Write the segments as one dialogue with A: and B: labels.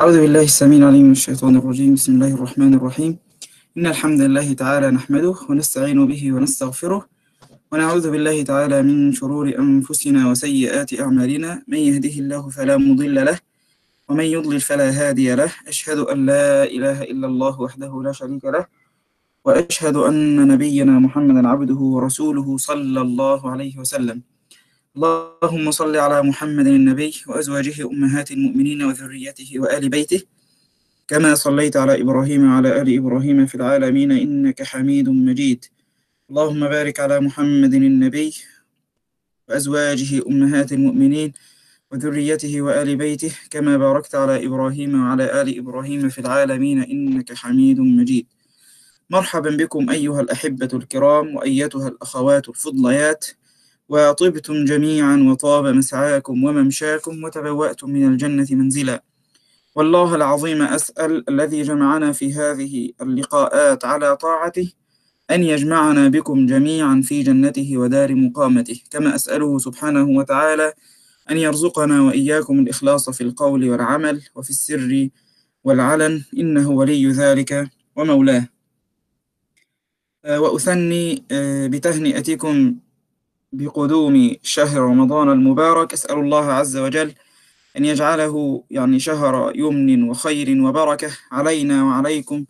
A: أعوذ بالله السميع العليم من الشيطان الرجيم. بسم الله الرحمن الرحيم. إن الحمد لله تعالى نحمده ونستعين به ونستغفره ونعوذ بالله تعالى من شرور أنفسنا وسيئات أعمالنا. من يهده الله فلا مضل له ومن يضلل فلا هادي له. أشهد أن لا إله إلا الله وحده لا شريك له وأشهد أن نبينا محمدا عبده ورسوله صلى الله عليه وسلم. اللهم صل على محمد النبي وأزواجه أمهات المؤمنين وذريته وآل بيته. كما صليت على إبراهيم وعلى آل إبراهيم في العالمين إنك حميد مجيد. اللهم بارك على محمد النبي وأزواجه أمهات المؤمنين وذريته وآل بيته. كما باركت على إبراهيم وعلى آل إبراهيم في العالمين إنك حميد مجيد. مرحبا بكم أيها الأحبة الكرام وأيتها الأخوات الفضليات. وطبتم جميعا وطاب مسعاكم وممشاكم وتبوأتم من الجنة منزلا. والله العظيم أسأل الذي جمعنا في هذه اللقاءات على طاعته أن يجمعنا بكم جميعا في جنته ودار مقامته. كما أسأله سبحانه وتعالى أن يرزقنا وإياكم الإخلاص في القول والعمل وفي السر والعلن. إنه ولي ذلك ومولاه. وأثني بتهنئتكم بقدوم شهر رمضان المبارك أسأل الله عز وجل أن يجعله يعني شهر يمن وخير وبركة علينا وعليكم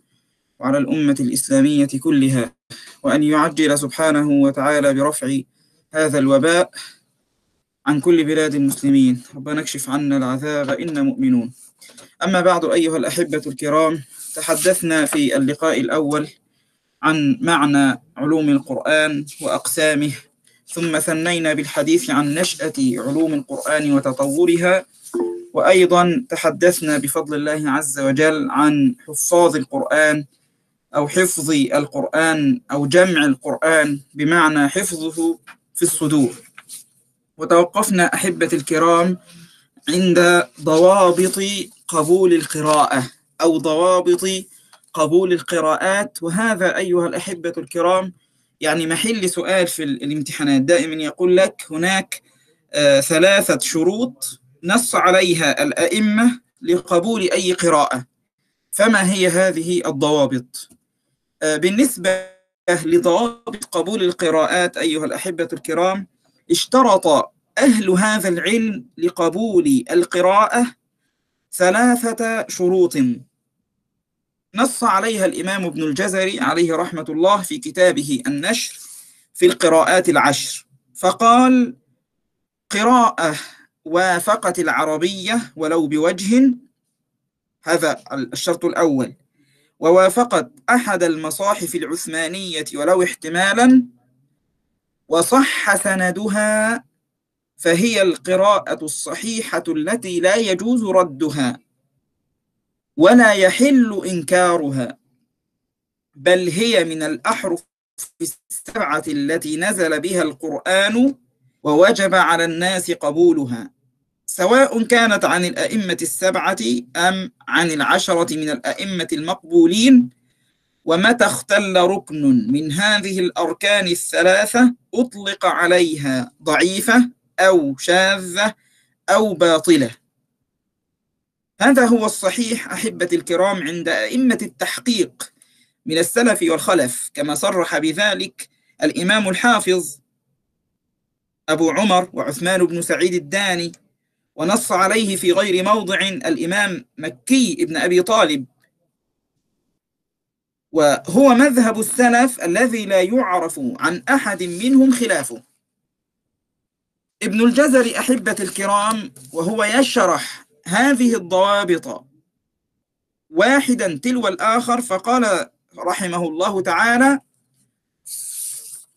A: وعلى الأمة الإسلامية كلها وأن يعجل سبحانه وتعالى برفع هذا الوباء عن كل بلاد المسلمين. ربنا اكشف عنا العذاب إنا مؤمنون. أما بعد أيها الأحبة الكرام تحدثنا في اللقاء الأول عن معنى علوم القرآن وأقسامه. ثم ثنينا بالحديث عن نشأة علوم القرآن وتطورها وأيضا تحدثنا بفضل الله عز وجل عن حفاظ القرآن أو حفظ القرآن أو جمع القرآن بمعنى حفظه في الصدور. وتوقفنا أحبة الكرام عند ضوابط قبول القراءة أو ضوابط قبول القراءات. وهذا أيها الأحبة الكرام يعني محل سؤال في الامتحانات. دائما يقول لك هناك آه ثلاثة شروط نص عليها الأئمة لقبول أي قراءة. فما هي هذه الضوابط؟ آه بالنسبة لضوابط قبول القراءات أيها الأحبة الكرام اشترط أهل هذا العلم لقبول القراءة ثلاثة شروط. نص عليها الإمام ابن الجزري عليه رحمة الله في كتابه النشر في القراءات العشر. فقال قراءة وافقت العربية ولو بوجه هذا الشرط الأول ووافقت أحد المصاحف العثمانية ولو احتمالا وصح سندها فهي القراءة الصحيحة التي لا يجوز ردها. ولا يحل إنكارها بل هي من الأحرف السبعة التي نزل بها القرآن ووجب على الناس قبولها سواء كانت عن الأئمة السبعة أم عن العشرة من الأئمة المقبولين؟ ومتى اختل ركن من هذه الأركان الثلاثة أطلق عليها ضعيفة أو شاذة أو باطلة؟ هذا هو الصحيح أحبة الكرام عند أئمة التحقيق من السلف والخلف كما صرح بذلك الإمام الحافظ أبو عمر وعثمان بن سعيد الداني ونص عليه في غير موضع الإمام مكي ابن أبي طالب. وهو مذهب السلف الذي لا يعرف عن أحد منهم خلافه. ابن الجزري أحبة الكرام وهو يشرح هذه الضوابط. واحدا تلو الآخر. فقال رحمه الله تعالى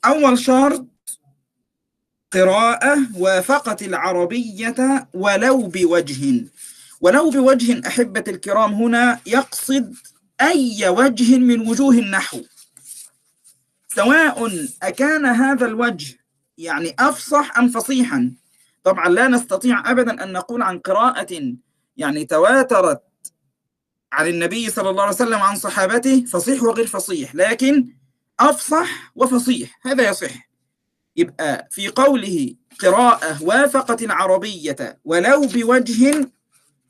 A: أول شرط قراءة وافقت العربية ولو بوجه. ولو بوجه أحبة الكرام هنا يقصد أي وجه من وجوه النحو. سواء أكان هذا الوجه يعني أفصح أم فصيحا. طبعا لا نستطيع أبدا أن نقول عن قراءة يعني تواترت عن النبي صلى الله عليه وسلم عن صحابته فصيح وغير فصيح لكن أفصح وفصيح هذا يصح. يبقى في قوله قراءة وافقت العربية ولو بوجه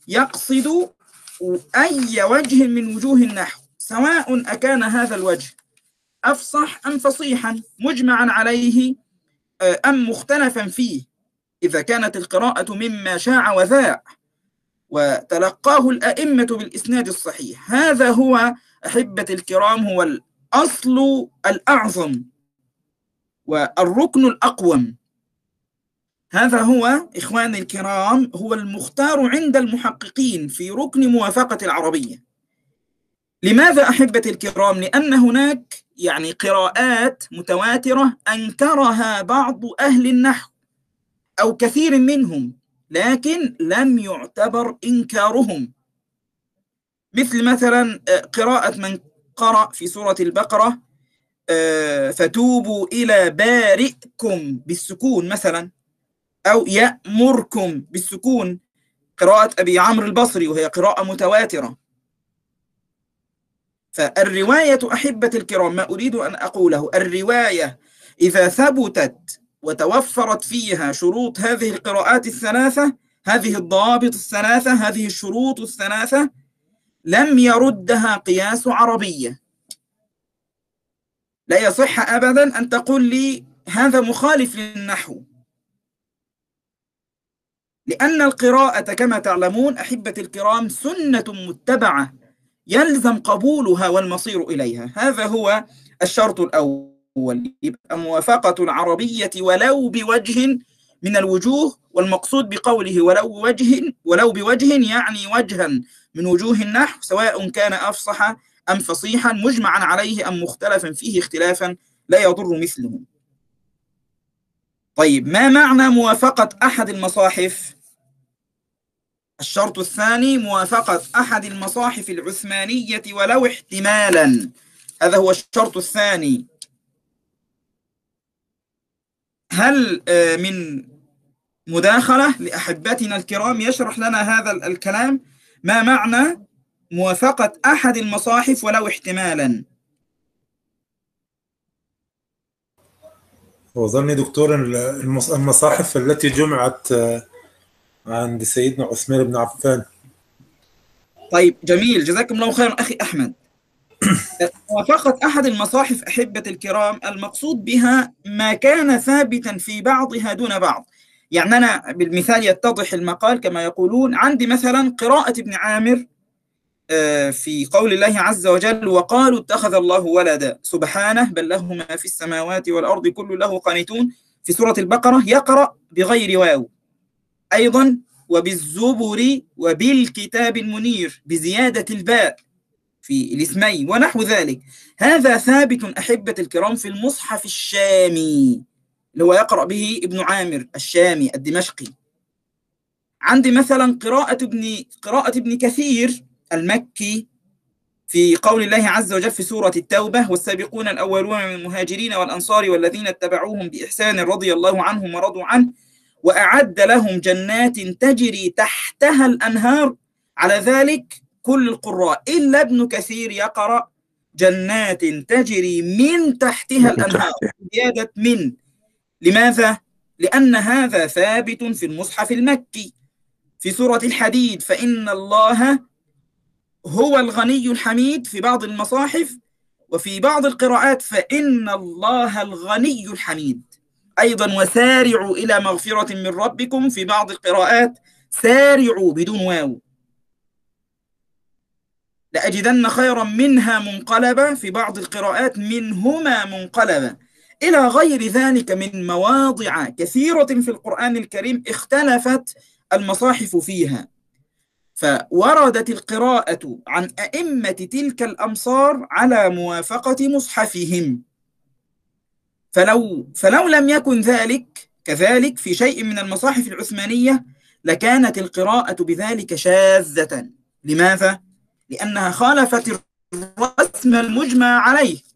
A: يقصد أي وجه من وجوه النحو سواء أكان هذا الوجه أفصح أم فصيحا مجمعا عليه آه، أم مختلفا فيه. إذا كانت القراءة مما شاع وذاع وتلقاه الأئمة بالإسناد الصحيح. هذا هو أحبة الكرام هو الأصل الأعظم والركن الأقوم. هذا هو إخواني الكرام هو المختار عند المحققين في ركن موافقة العربية. لماذا أحبتي الكرام؟ لأن هناك يعني قراءات متواترة أنكرها بعض أهل النحو. أو كثير منهم لكن لم يعتبر إنكارهم. مثل مثلا آه، قراءة من قرأ في سورة البقرة آه، فتوبوا إلى بارئكم بالسكون مثلا أو يأمركم بالسكون قراءة أبي عمرو البصري وهي قراءة متواترة. فالرواية أحبة الكرام ما أريد أن أقوله. الرواية إذا ثبتت وتوفرت فيها شروط هذه القراءات الثلاثة هذه الضوابط الثلاثة هذه الشروط الثلاثة لم يردها قياس عربية. لا يصح أبدا أن تقول لي هذا مخالف للنحو. لأن القراءة كما تعلمون أحبة الكرام سنة متبعة يلزم قبولها والمصير إليها. هذا هو الشرط الأول. يبقى موافقة العربية ولو بوجه من الوجوه والمقصود بقوله ولو بوجه ولو بوجه يعني وجها من وجوه النحو سواء كان أفصح أم فصيحا مجمعا عليه أم مختلفا فيه اختلافا لا يضر مثله. طيب ما معنى موافقة أحد المصاحف؟ الشرط الثاني موافقة أحد المصاحف العثمانية ولو احتمالا. هذا هو الشرط الثاني. هل آه، من مداخلة لأحبتنا الكرام يشرح لنا هذا الكلام؟ ما معنى موافقة أحد المصاحف ولو احتمالا؟
B: وظني دكتور المصاحف التي جمعت آه، عند سيدنا عثمان بن عفان.
A: طيب جميل. جزاكم الله خيرا. أخي أحمد. موافقة أحد المصاحف أحبة الكرام المقصود بها ما كان ثابتا في بعضها دون بعض. يعني أنا بالمثال يتضح المقال كما يقولون. عندي مثلا قراءة ابن عامر آه، في قول الله عز وجل وقالوا اتخذ الله ولدا. سبحانه بل له ما في السماوات والأرض كل له قانتون. في سورة البقرة يقرأ بغير واو. أيضا وبالزبر وبالكتاب المنير بزيادة الباء. في الاسمين ونحو ذلك. هذا ثابت أحبة الكرام في المصحف الشامي اللي هو يقرأ به ابن عامر الشامي الدمشقي. عندي مثلا قراءة ابن قراءة ابن كثير المكي في قول الله عز وجل في سورة التوبة والسابقون الأولون من المهاجرين والأنصار والذين اتبعوهم بإحسان رضي الله عنهم ورضوا عنه وأعد لهم جنات تجري تحتها الأنهار. على ذلك كل القراء إلا ابن كثير يقرأ جنات تجري من تحتها الأنهار زيادة من. لماذا؟ لأن هذا ثابت في المصحف المكي. في سورة الحديد فإن الله هو الغني الحميد في بعض المصاحف وفي بعض القراءات فإن الله الغني الحميد. أيضا وسارعوا إلى مغفرة من ربكم في بعض القراءات سارعوا بدون واو. لأجدن خيرا منها منقلبة في بعض القراءات منهما منقلبة إلى غير ذلك من مواضع كثيرة في القرآن الكريم اختلفت المصاحف فيها. فوردت القراءة عن أئمة تلك الأمصار على موافقة مصحفهم. فلو فلو لم يكن ذلك كذلك في شيء من المصاحف العثمانية لكانت القراءة بذلك شاذة. لماذا؟ لأنها خالفت الرسم المجمع عليه.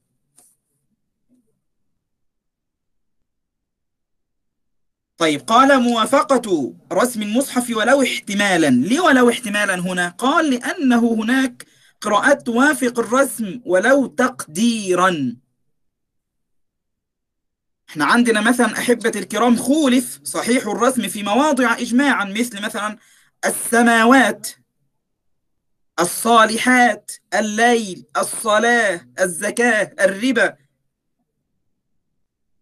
A: طيب قال موافقة رسم المصحف ولو احتمالا. ليه ولو احتمالا هنا؟ قال لأنه هناك قراءات توافق الرسم ولو تقديرا. إحنا عندنا مثلا أحبة الكرام خولف صحيح الرسم في مواضع إجماعا مثل مثلا السماوات. الصالحات الليل الصلاة الزكاة الربا.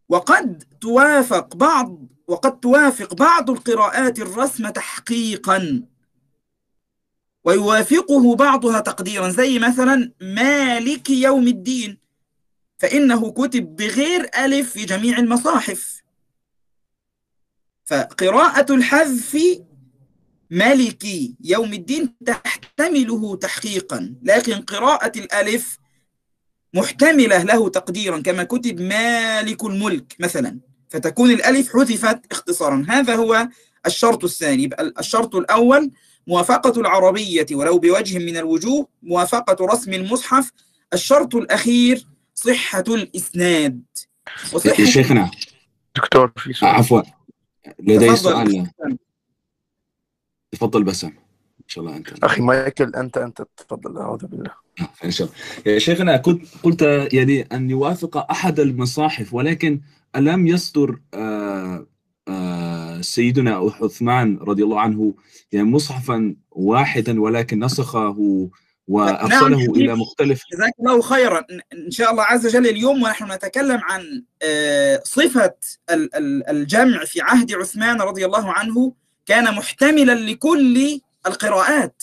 A: وقد توافق بعض وقد توافق بعض القراءات الرسم تحقيقا. ويوافقه بعضها تقديرا زي مثلا مالك يوم الدين. فإنه كتب بغير ألف في جميع المصاحف. فقراءة الحذف مالكي يوم الدين تحتمله تحقيقا لكن قراءة الألف محتملة له تقديرا كما كتب مالك الملك مثلا. فتكون الألف حذفت اختصارا. هذا هو الشرط الثاني. يبقى الشرط الأول موافقة العربية ولو بوجه من الوجوه موافقة رسم المصحف. الشرط الأخير صحة الإسناد.
C: وصحة شيخنا
D: دكتور في سؤال.
C: عفوا لدي سؤال. تفضل بسام إن شاء الله أنت
D: أخي مايكل أنت أنت تفضل. أعوذ بالله.
C: ان شاء الله. يا شيخنا كنت قلت يعني أن يوافق أحد المصاحف ولكن ألم يصدر آآ آآ سيدنا عثمان رضي الله عنه يعني مصحفا واحدا ولكن نسخه وأرسله
A: نعم.
C: إلى مختلف
A: جزاك الله خيرا. إن شاء الله عز وجل اليوم ونحن نتكلم عن صفة الجمع في عهد عثمان رضي الله عنه كان محتملا لكل القراءات.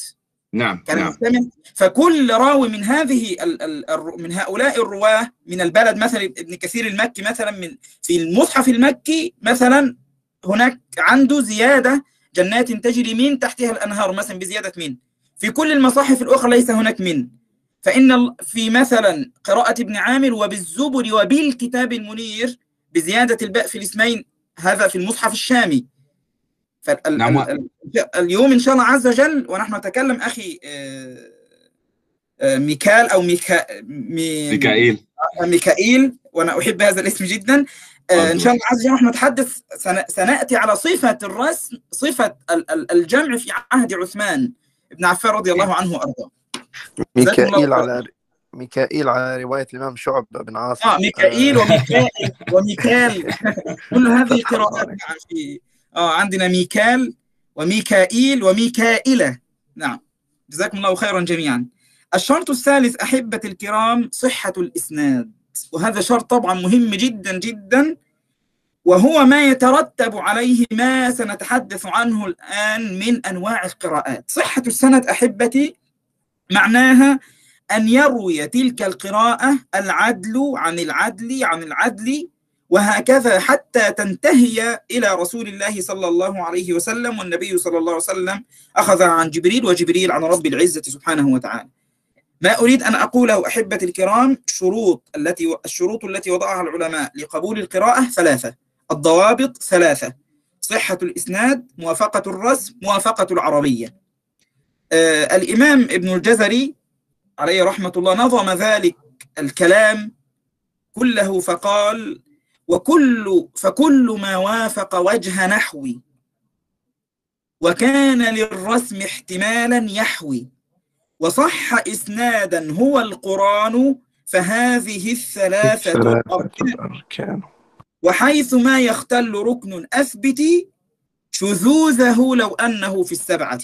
C: نعم
A: كان
C: نعم.
A: محتمل فكل راوي من هذه ال ال من هؤلاء الرواة من البلد مثلا ابن كثير المكي مثلا من في المصحف المكي مثلا هناك عنده زيادة جنات تجري من تحتها الأنهار مثلا بزيادة من. في كل المصاحف الأخرى ليس هناك من. فإن في مثلا قراءة ابن عامر وبالزبر وبالكتاب المنير بزيادة الباء في الاسمين هذا في المصحف الشامي. فال
C: نعم.
A: ال- اليوم إن شاء الله عز وجل ونحن نتكلم أخي آه، آه، ميكال أو ميكا مي
C: ميكائيل.
A: ميكائيل وأنا أحب هذا الاسم جدا. آه، إن شاء الله عز وجل نحن نتحدث سن- سنأتي على صفة الرسم صفة ال- ال- الجمع في عهد عثمان بن عفان رضي الله عنه وأرضاه.
D: ميكائيل على ميكائيل على رواية الإمام شعبة عن عاصم.
A: آه ميكائيل وميكائيل وميكال كل هذه قراءات في آه عندنا ميكال وميكائيل وميكائلة نعم. جزاكم الله خيرا جميعا. الشرط الثالث أحبة الكرام صحة الإسناد. وهذا شرط طبعا مهم جدا جدا. وهو ما يترتب عليه ما سنتحدث عنه الآن من أنواع القراءات. صحة السند أحبتي معناها أن يروي تلك القراءة العدل عن العدل عن العدل وهكذا حتى تنتهي إلى رسول الله صلى الله عليه وسلم والنبي صلى الله عليه وسلم أخذها عن جبريل وجبريل عن رب العزة سبحانه وتعالى. ما أريد أن أقوله أحبة الكرام شروط التي الشروط التي وضعها العلماء لقبول القراءة ثلاثة الضوابط ثلاثة صحة الإسناد موافقة الرسم موافقة العربية. آه الإمام ابن الجزري عليه رحمة الله نظم ذلك الكلام كله فقال وكل فكل ما وافق وجه نحوي. وكان للرسم احتمالا يحوي. وصح إسنادا هو القرآن فهذه الثلاثة الأركان وحيث ما يختل ركن أثبت شذوذه لو أنه في السبعة.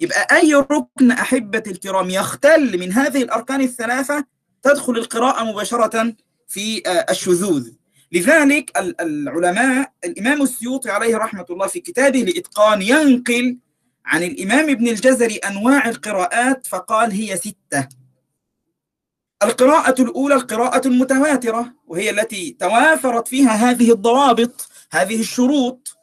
A: يبقى أي ركن أحبة الكرام يختل من هذه الأركان الثلاثة؟ تدخل القراءة مباشرة في آه، الشذوذ. لذلك ال- العلماء الإمام السيوطي عليه رحمة الله في كتابه الإتقان ينقل عن الإمام ابن الجزري أنواع القراءات فقال هي ستة. القراءة الأولى القراءة المتواترة وهي التي توافرت فيها هذه الضوابط هذه الشروط.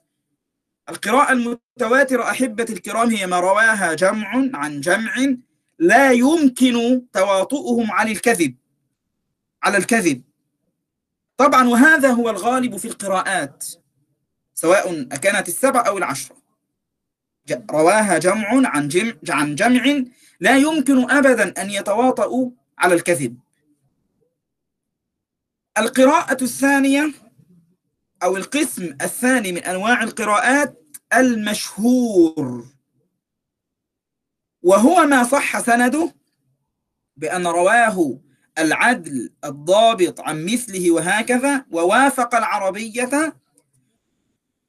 A: القراءة المتواترة أحبة الكرام هي ما رواها جمع عن جمع لا يمكن تواطؤهم عن الكذب على الكذب. طبعا وهذا هو الغالب في القراءات سواء كانت السبع أو العشرة. رواها جمع عن جمع عن جمع لا يمكن أبدا أن يتواطؤوا على الكذب. القراءة الثانية أو القسم الثاني من أنواع القراءات المشهور. وهو ما صح سنده بأن رواه العدل الضابط عن مثله وهكذا ووافق العربية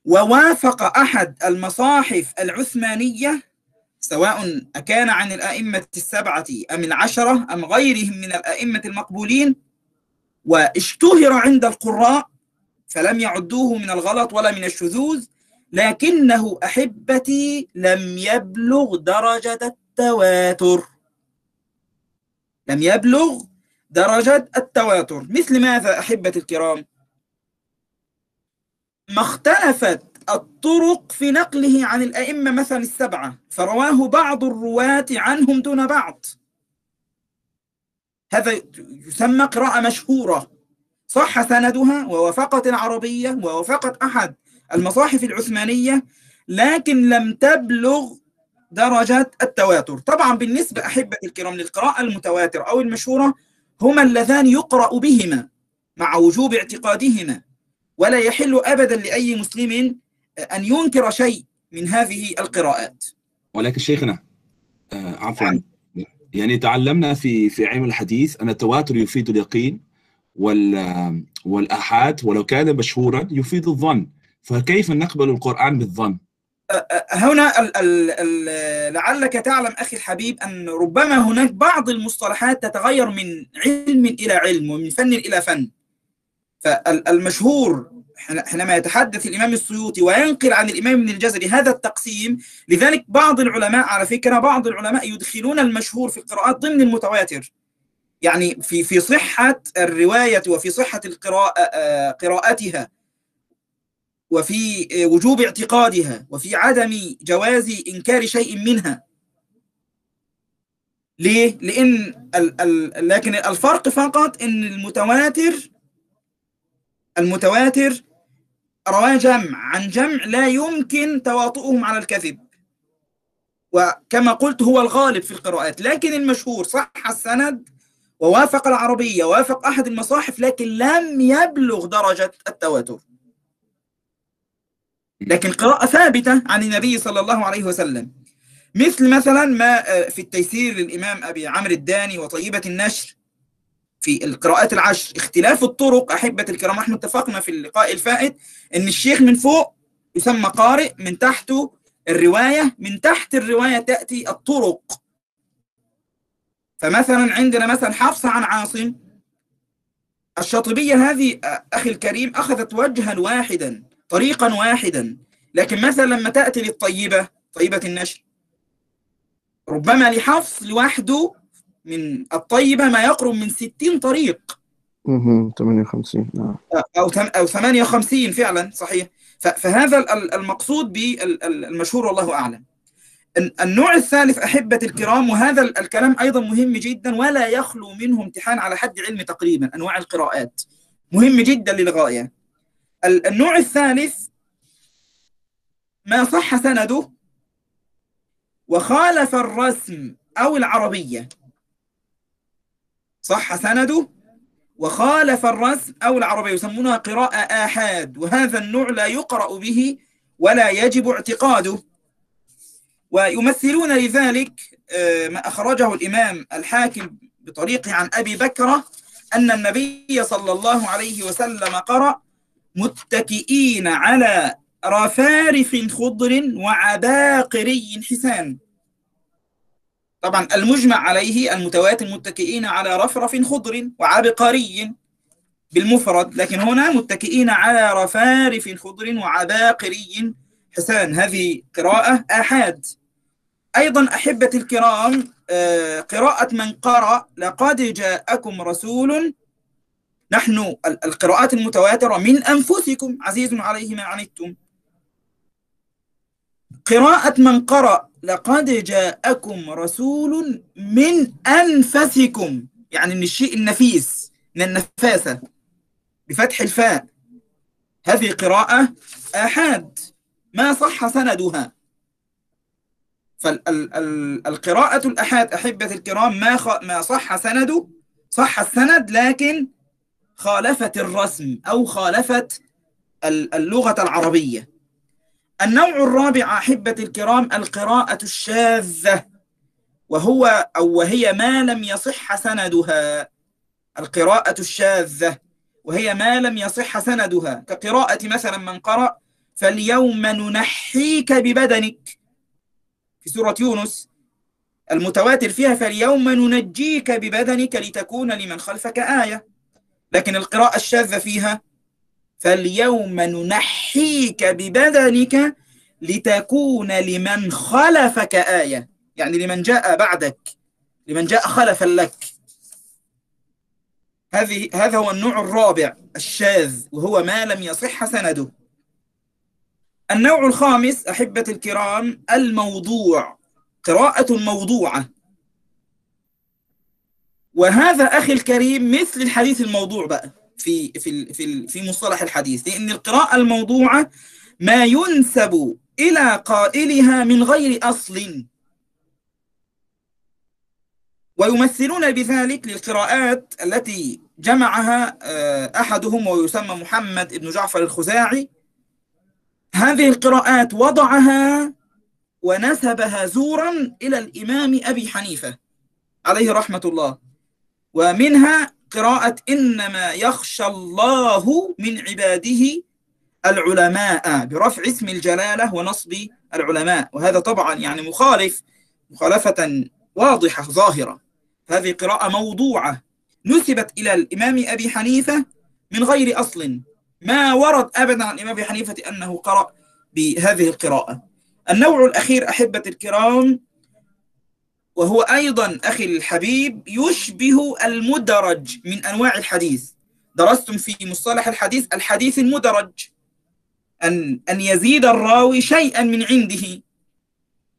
A: ووافق أحد المصاحف العثمانية سواء أكان عن الأئمة السبعة أم العشرة أم غيرهم من الأئمة المقبولين واشتهر عند القراء فلم يعدوه من الغلط ولا من الشذوذ لكنه أحبتي لم يبلغ درجة التواتر. لم يبلغ درجة التواتر. مثل ماذا أحبة الكرام؟ ما اختلفت الطرق في نقله عن الأئمة مثلا السبعة فرواه بعض الرواة عنهم دون بعض. هذا يسمى قراءة مشهورة. صح سندها ووافقت العربية ووافقت أحد المصاحف العثمانية لكن لم تبلغ درجة التواتر. طبعا بالنسبة أحبة الكرام للقراءة المتواتر أو المشهورة هما اللذان يقرأ بهما مع وجوب اعتقادهما. ولا يحل أبدا لأي مسلم أن ينكر شيء من هذه القراءات.
C: ولكن شيخنا آه عفوا. يعني تعلمنا في في علم الحديث أن التواتر يفيد اليقين وال والآحاد ولو كان مشهورا يفيد الظن. فكيف نقبل القرآن بالظن؟
A: هنا لعلك تعلم أخي الحبيب أن ربما هناك بعض المصطلحات تتغير من علم إلى علم ومن فن إلى فن. فالمشهور حينما يتحدث الإمام السيوطي وينقل عن الإمام ابن الجزري هذا التقسيم لذلك بعض العلماء على فكرة بعض العلماء يدخلون المشهور في القراءات ضمن المتواتر. يعني في في صحة الرواية وفي صحة القراءة قراءتها. وفي وجوب اعتقادها وفي عدم جواز إنكار شيء منها. ليه؟ لأن ال ال لكن الفرق فقط أن المتواتر المتواتر رواه جمع عن جمع لا يمكن تواطؤهم على الكذب. وكما قلت هو الغالب في القراءات لكن المشهور صح السند ووافق العربية ووافق أحد المصاحف لكن لم يبلغ درجة التواتر. لكن قراءة ثابتة عن النبي صلى الله عليه وسلم. مثل مثلا ما في التيسير للإمام أبي عمرو الداني وطيبة النشر في القراءات العشر. اختلاف الطرق أحبة الكرام إحنا اتفقنا في اللقاء الفائت أن الشيخ من فوق يسمى قارئ من تحته الرواية من تحت الرواية تأتي الطرق. فمثلا عندنا مثلا حفصة عن عاصم. الشاطبية هذه أخي الكريم أخذت وجها واحدا. طريقا واحدا. لكن مثلا لما تأتي للطيبة طيبة النشر ربما لحفص لوحده من الطيبة ما يقرب من 60 طريق.
D: 58 نعم.
A: أو أو 58 فعلا صحيح. فهذا المقصود بالمشهور والله أعلم. النوع الثالث أحبة الكرام وهذا الكلام أيضا مهم جدا ولا يخلو منه امتحان على حد علم تقريبا أنواع القراءات. مهم جدا للغاية. النوع الثالث ما صح سنده وخالف الرسم أو العربية. صح سنده وخالف الرسم أو العربية يسمونها قراءة آحاد وهذا النوع لا يقرأ به ولا يجب اعتقاده. ويمثلون لذلك ما أخرجه الإمام الحاكم بطريقه عن أبي بكرة أن النبي صلى الله عليه وسلم قرأ متكئين على رفارف خضر وعباقري حسان. طبعا المجمع عليه المتواتر متكئين على رفرف خضر وعبقري بالمفرد لكن هنا متكئين على رفارف خضر وعباقري حسان. هذه قراءة آحاد. أيضا أحبة الكرام قراءة من قرأ لقد جاءكم رسول نحن القراءات المتواترة من أنفسكم عزيز عليه ما عنتم. قراءة من قرأ لقد جاءكم رسول من أنفسكم. يعني من الشيء النفيس من النفاسة بفتح الفاء. هذه قراءة آحاد ما صح سندها. فالقراءة الأحاد أحبة الكرام ما. ما صح سنده؟ صح السند لكن خالفت الرسم أو خالفت اللغة العربية. النوع الرابع أحبة الكرام القراءة الشاذة وهو أو وهي ما لم يصح سندها القراءة الشاذة وهي ما لم يصح سندها. كقراءة مثلا من قرأ فاليوم ننحيك ببدنك. في سورة يونس المتواتر فيها فاليوم ننجيك ببدنك لتكون لمن خلفك آية. لكن القراءة الشاذة فيها فاليوم ننحيك ببدنك لتكون لمن خلفك آية. يعني لمن جاء بعدك لمن جاء خلفا لك. هذه هذا هو النوع الرابع الشاذ وهو ما لم يصح سنده. النوع الخامس أحبة الكرام الموضوع قراءة موضوعة. وهذا أخي الكريم مثل الحديث الموضوع بقى في في في في مصطلح الحديث لأن القراءة الموضوعة ما ينسب إلى قائلها من غير أصل. ويمثلون بذلك للقراءات التي جمعها أحدهم ويسمى محمد بن جعفر الخزاعي. هذه القراءات وضعها ونسبها زورا إلى الإمام أبي حنيفة عليه رحمة الله. ومنها قراءة إنما يخشى الله من عباده العلماء برفع اسم الجلالة ونصب العلماء. وهذا طبعا يعني مخالف مخالفة واضحة ظاهرة. هذه قراءة موضوعة. نسبت إلى الإمام أبي حنيفة من غير أصل. ما ورد أبدا عن الإمام أبي حنيفة أنه قرأ بهذه القراءة. النوع الأخير أحبة الكرام وهو أيضا أخي الحبيب يشبه المدرج من أنواع الحديث. درستم في مصطلح الحديث الحديث المدرج أن أن يزيد الراوي شيئا من عنده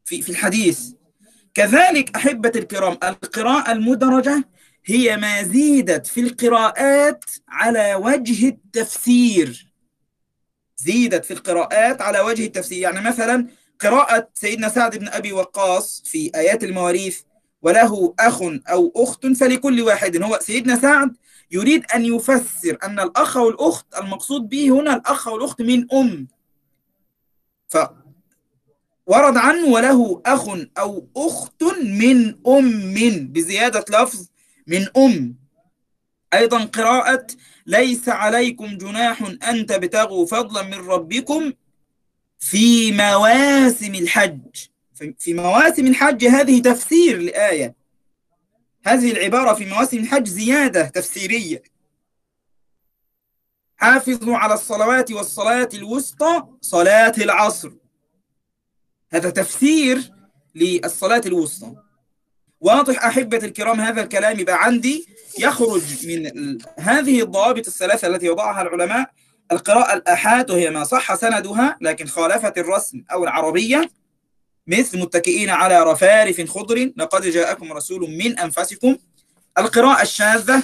A: في في الحديث. كذلك أحبة الكرام القراءة المدرجة هي ما زيدت في القراءات على وجه التفسير. زيدت في القراءات على وجه التفسير يعني مثلا قراءة سيدنا سعد بن أبي وقاص في آيات المواريث وله أخ أو أخت فلكل واحد. هو سيدنا سعد يريد أن يفسر أن الأخ والأخت المقصود به هنا الأخ والأخت من أم. فورد عنه وله أخ أو أخت من أم بزيادة لفظ من أم. أيضا قراءة ليس عليكم جناح أن تبتغوا فضلا من ربكم في مواسم الحج. في مواسم الحج هذه تفسير لآية. هذه العبارة في مواسم الحج زيادة تفسيرية. حافظوا على الصلوات والصلاة الوسطى صلاة العصر. هذا تفسير للصلاة الوسطى. واضح أحبة الكرام هذا الكلام يبقى عندي. يخرج من هذه الضوابط الثلاثة التي وضعها العلماء. القراءة الآحاد وهي ما صح سندها لكن خالفت الرسم أو العربية. مثل متكئين على رفارف خضر لقد جاءكم رسول من أنفسكم. القراءة الشاذة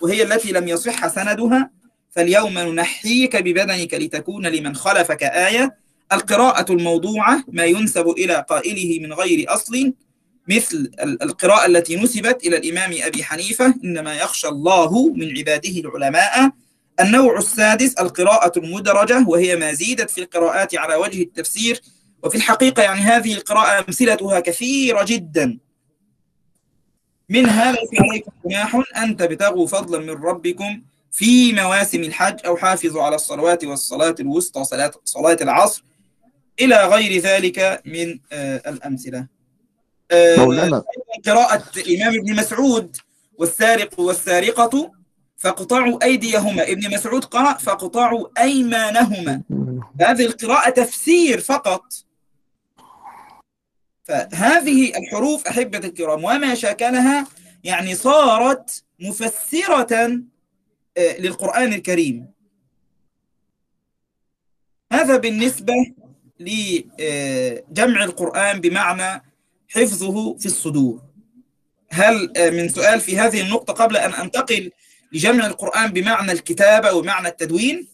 A: وهي التي لم يصح سندها. فاليوم ننحيك ببدنك لتكون لمن خلفك آية. القراءة الموضوعة ما ينسب إلى قائله من غير أصل. مثل القراءة التي نسبت إلى الإمام أبي حنيفة إنما يخشى الله من عباده العلماء. النوع السادس القراءة المدرجة وهي ما زيدت في القراءات على وجه التفسير. وفي الحقيقة يعني هذه القراءة أمثلتها كثيرة جدا. منها ليس عليكم جناح أن تبتغوا فضلا من ربكم في مواسم الحج أو حافظوا على الصلوات والصلاة الوسطى صلاة, صلاة العصر. إلى غير ذلك من آه الأمثلة. آه قراءة الإمام ابن مسعود والسارق والسارقة. فاقطعوا أيديهما. ابن مسعود قرأ فاقطعوا أيمانهما. هذه القراءة تفسير فقط. فهذه الحروف أحبة الكرام وما شاكلها يعني صارت مفسرة للقرآن الكريم. هذا بالنسبة لجمع القرآن بمعنى حفظه في الصدور. هل من سؤال في هذه النقطة قبل أن أنتقل لجمع القرآن بمعنى الكتابة ومعنى التدوين؟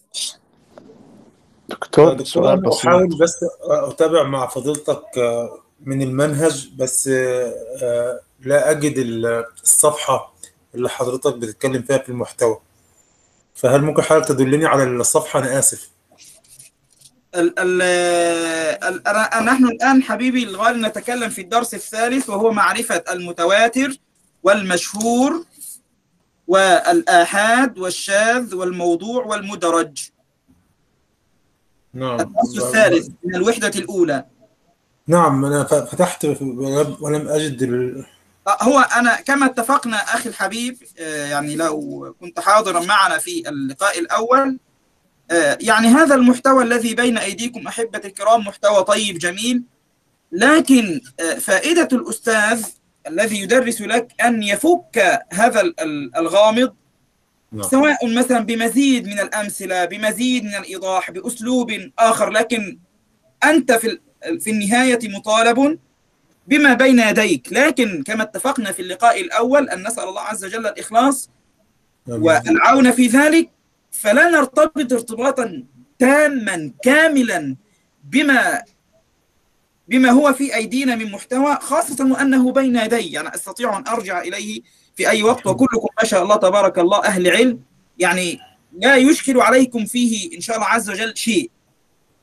D: دكتور
B: دكتور
D: سؤال
B: أنا
D: بسيط.
B: أحاول بس أتابع مع فضيلتك من المنهج بس لا أجد الصفحة اللي حضرتك بتتكلم فيها في المحتوى. فهل ممكن حضرتك تدلني على الصفحة؟ أنا آسف.
A: ال ال ال أنا- نحن الآن حبيبي الغالي نتكلم في الدرس الثالث وهو معرفة المتواتر والمشهور والآحاد والشاذ والموضوع والمدرج.
B: نعم.
A: الدرس الثالث من الوحدة الأولى.
B: نعم أنا فتحت ولم أجد ال...
A: آه، هو أنا كما اتفقنا أخي الحبيب آه، يعني لو كنت حاضرا معنا في اللقاء الأول آه، يعني هذا المحتوى الذي بين أيديكم أحبة الكرام محتوى طيب جميل لكن فائدة الأستاذ الذي يدرس لك أن يفك هذا ال- ال- الغامض
B: نعم.
A: سواء مثلا بمزيد من الأمثلة بمزيد من الإيضاح بأسلوب آخر لكن أنت في في النهاية مطالب بما بين يديك لكن كما اتفقنا في اللقاء الأول أن نسأل الله عز وجل الإخلاص والعون في ذلك فلا نرتبط ارتباطا تاما كاملا بما بما هو في أيدينا من محتوى خاصة وأنه بين يدي. يعني أستطيع أن أرجع إليه في أي وقت وكلكم ما شاء الله تبارك الله أهل علم. يعني لا يشكل عليكم فيه إن شاء الله عز وجل شيء.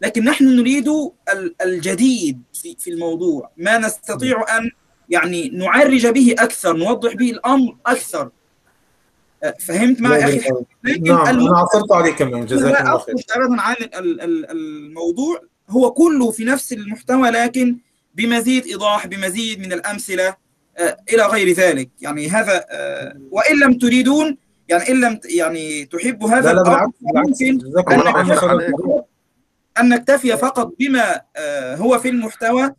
A: لكن نحن نريد ال- الجديد في في الموضوع. ما نستطيع أن يعني نعرج به أكثر نوضح به الأمر أكثر. أه، فهمت معي أخي الحبيب؟ لكن
B: نعم أنا عثرت عليه كمان. جزاك الله خير.
A: أبدا عن ال- ال- الموضوع. هو كله في نفس المحتوى لكن بمزيد إيضاح بمزيد من الأمثلة آه، إلى غير ذلك. يعني هذا آه، وإن لم تريدون يعني إن لم يعني تحبوا هذا
B: لا لا
A: ممكن أن نكتفي. فقط- بما آه، هو في المحتوى.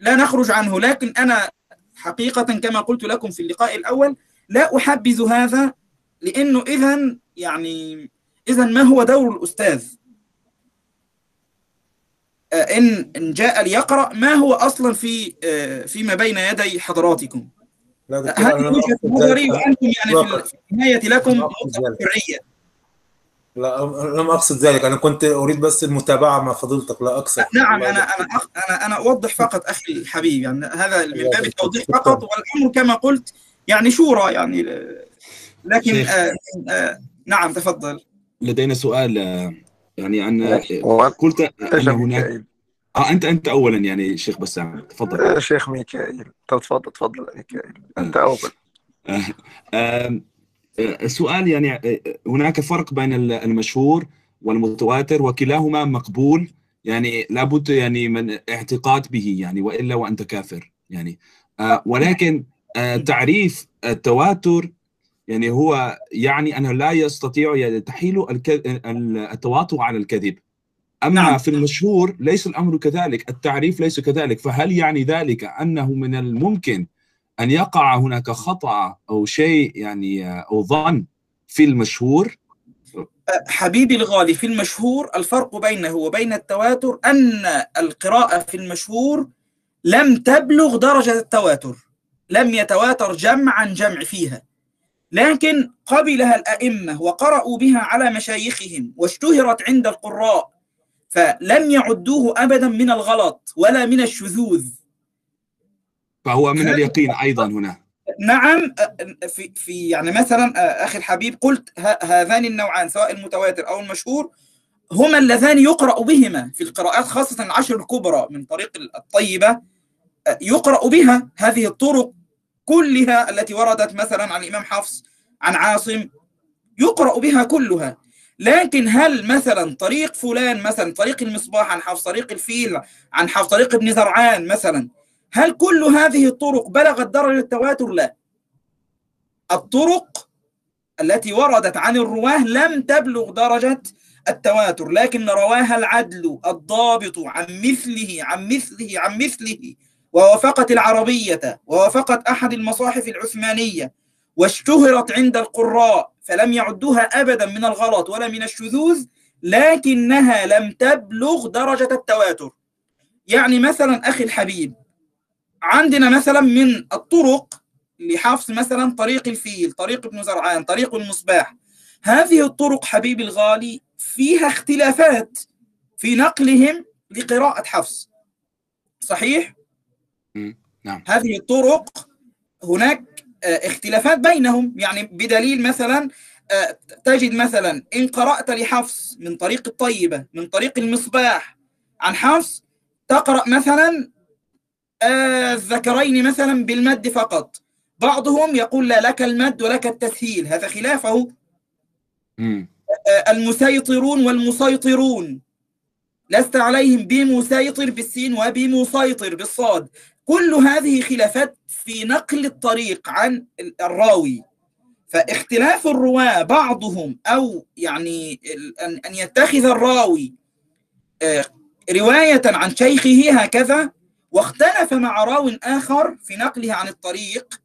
A: لا نخرج عنه لكن أنا حقيقة كما قلت لكم في اللقاء الأول لا أحبذ هذا لأنه إذا يعني إذا ما هو دور الأستاذ؟ إن إن جاء ليقرأ ما هو أصلا في آه، فيما بين يدي حضراتكم.
B: لا دكتور
A: هذه وجهة نظري وأنتم يعني في النهاية لكم. شرعية
B: لا لم أقصد ذلك. أنا كنت أريد بس المتابعة مع فضيلتك. لا أكثر
A: نعم
B: أنا
A: أنا أخ- أنا أنا أوضح فقط أخي الحبيب. يعني هذا من باب التوضيح. فقط والأمر كما قلت يعني شورى يعني. لكن. آه آه نعم تفضل.
C: لدينا سؤال آه، يعني عن آه، قلت أن هناك آه انت أنت اولا يعني شيخ بسام تفضل.
D: آه، شيخ ميكائيل. تفضل تفضل ميكائيل. أنت أول.
C: آه، آه، السؤال يعني آه، هناك فرق بين ال- المشهور والمتواتر وكلاهما مقبول يعني لابد يعني من اعتقاد به يعني وإلا وأنت كافر يعني. آه، ولكن آه، تعريف التواتر يعني هو يعني انه لا يستطيع يعني تحيل الك- التواطؤ على الكذب. أما
A: نعم.
C: في المشهور ليس الأمر كذلك التعريف ليس كذلك. فهل يعني ذلك أنه من الممكن أن يقع هناك خطأ أو شيء يعني أو ظن في المشهور؟
A: حبيبي الغالي في المشهور الفرق بينه وبين التواتر أن القراءة في المشهور لم تبلغ درجة التواتر. لم يتواتر جمع عن جمع فيها. لكن قبلها الأئمة وقرأوا بها على مشايخهم واشتهرت عند القراء فلم يعدوه أبدا من الغلط ولا من الشذوذ.
C: فهو من اليقين أيضا هنا.
A: نعم في في يعني مثلا أ- أخي الحبيب قلت هذان النوعان سواء المتواتر أو المشهور هما اللذان يقرأ بهما في القراءات خاصة العشر الكبرى من طريق الطيبة يقرأ بها هذه الطرق كلها التي وردت مثلا عن الإمام حفص عن عاصم يقرأ بها كلها لكن هل مثلا طريق فلان مثلا طريق المصباح عن حفص طريق الفيل عن حفص طريق ابن زرعان مثلا هل كل هذه الطرق بلغت درجة التواتر؟ لا. الطرق التي وردت عن الرواه لم تبلغ درجة التواتر، لكن رواها العدل الضابط عن مثله عن مثله عن مثله ووافقت العربية ووافقت أحد المصاحف العثمانية واشتهرت عند القراء فلم يعدوها أبدا من الغلط ولا من الشذوذ لكنها لم تبلغ درجة التواتر. يعني مثلا أخي الحبيب عندنا مثلا من الطرق لحفص مثلا طريق الفيل طريق ابن زرعان طريق المصباح هذه الطرق حبيبي الغالي فيها اختلافات في نقلهم لقراءة حفص صحيح؟
C: نعم.
A: هذه الطرق هناك آه، اختلافات بينهم. يعني بدليل مثلا آه، تجد مثلا إن قرأت لحفص من طريق الطيبة من طريق المصباح عن حفص تقرأ مثلا آه، الذكرين مثلا بالمد فقط. بعضهم يقول لا لك المد ولك التسهيل. هذا خلافه.
C: مم.
A: المسيطرون والمسيطرون. لست عليهم بمسيطر بالسين وبمسيطر بالصاد. كل هذه خلافات في نقل الطريق عن الراوي. فاختلاف الرواة بعضهم أو يعني أن يتخذ الراوي آه، رواية عن شيخه هكذا واختلف مع راو آخر في نقله عن الطريق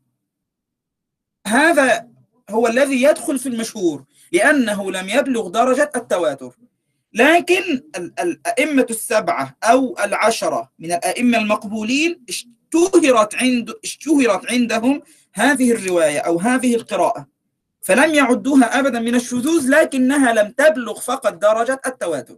A: هذا هو الذي يدخل في المشهور لأنه لم يبلغ درجة التواتر. لكن ال- الأئمة السبعة أو العشرة من الأئمة المقبولين اشتهرت عند اشتهرت عندهم هذه الرواية أو هذه القراءة فلم يعدوها أبدا من الشذوذ لكنها لم تبلغ فقط درجة التواتر.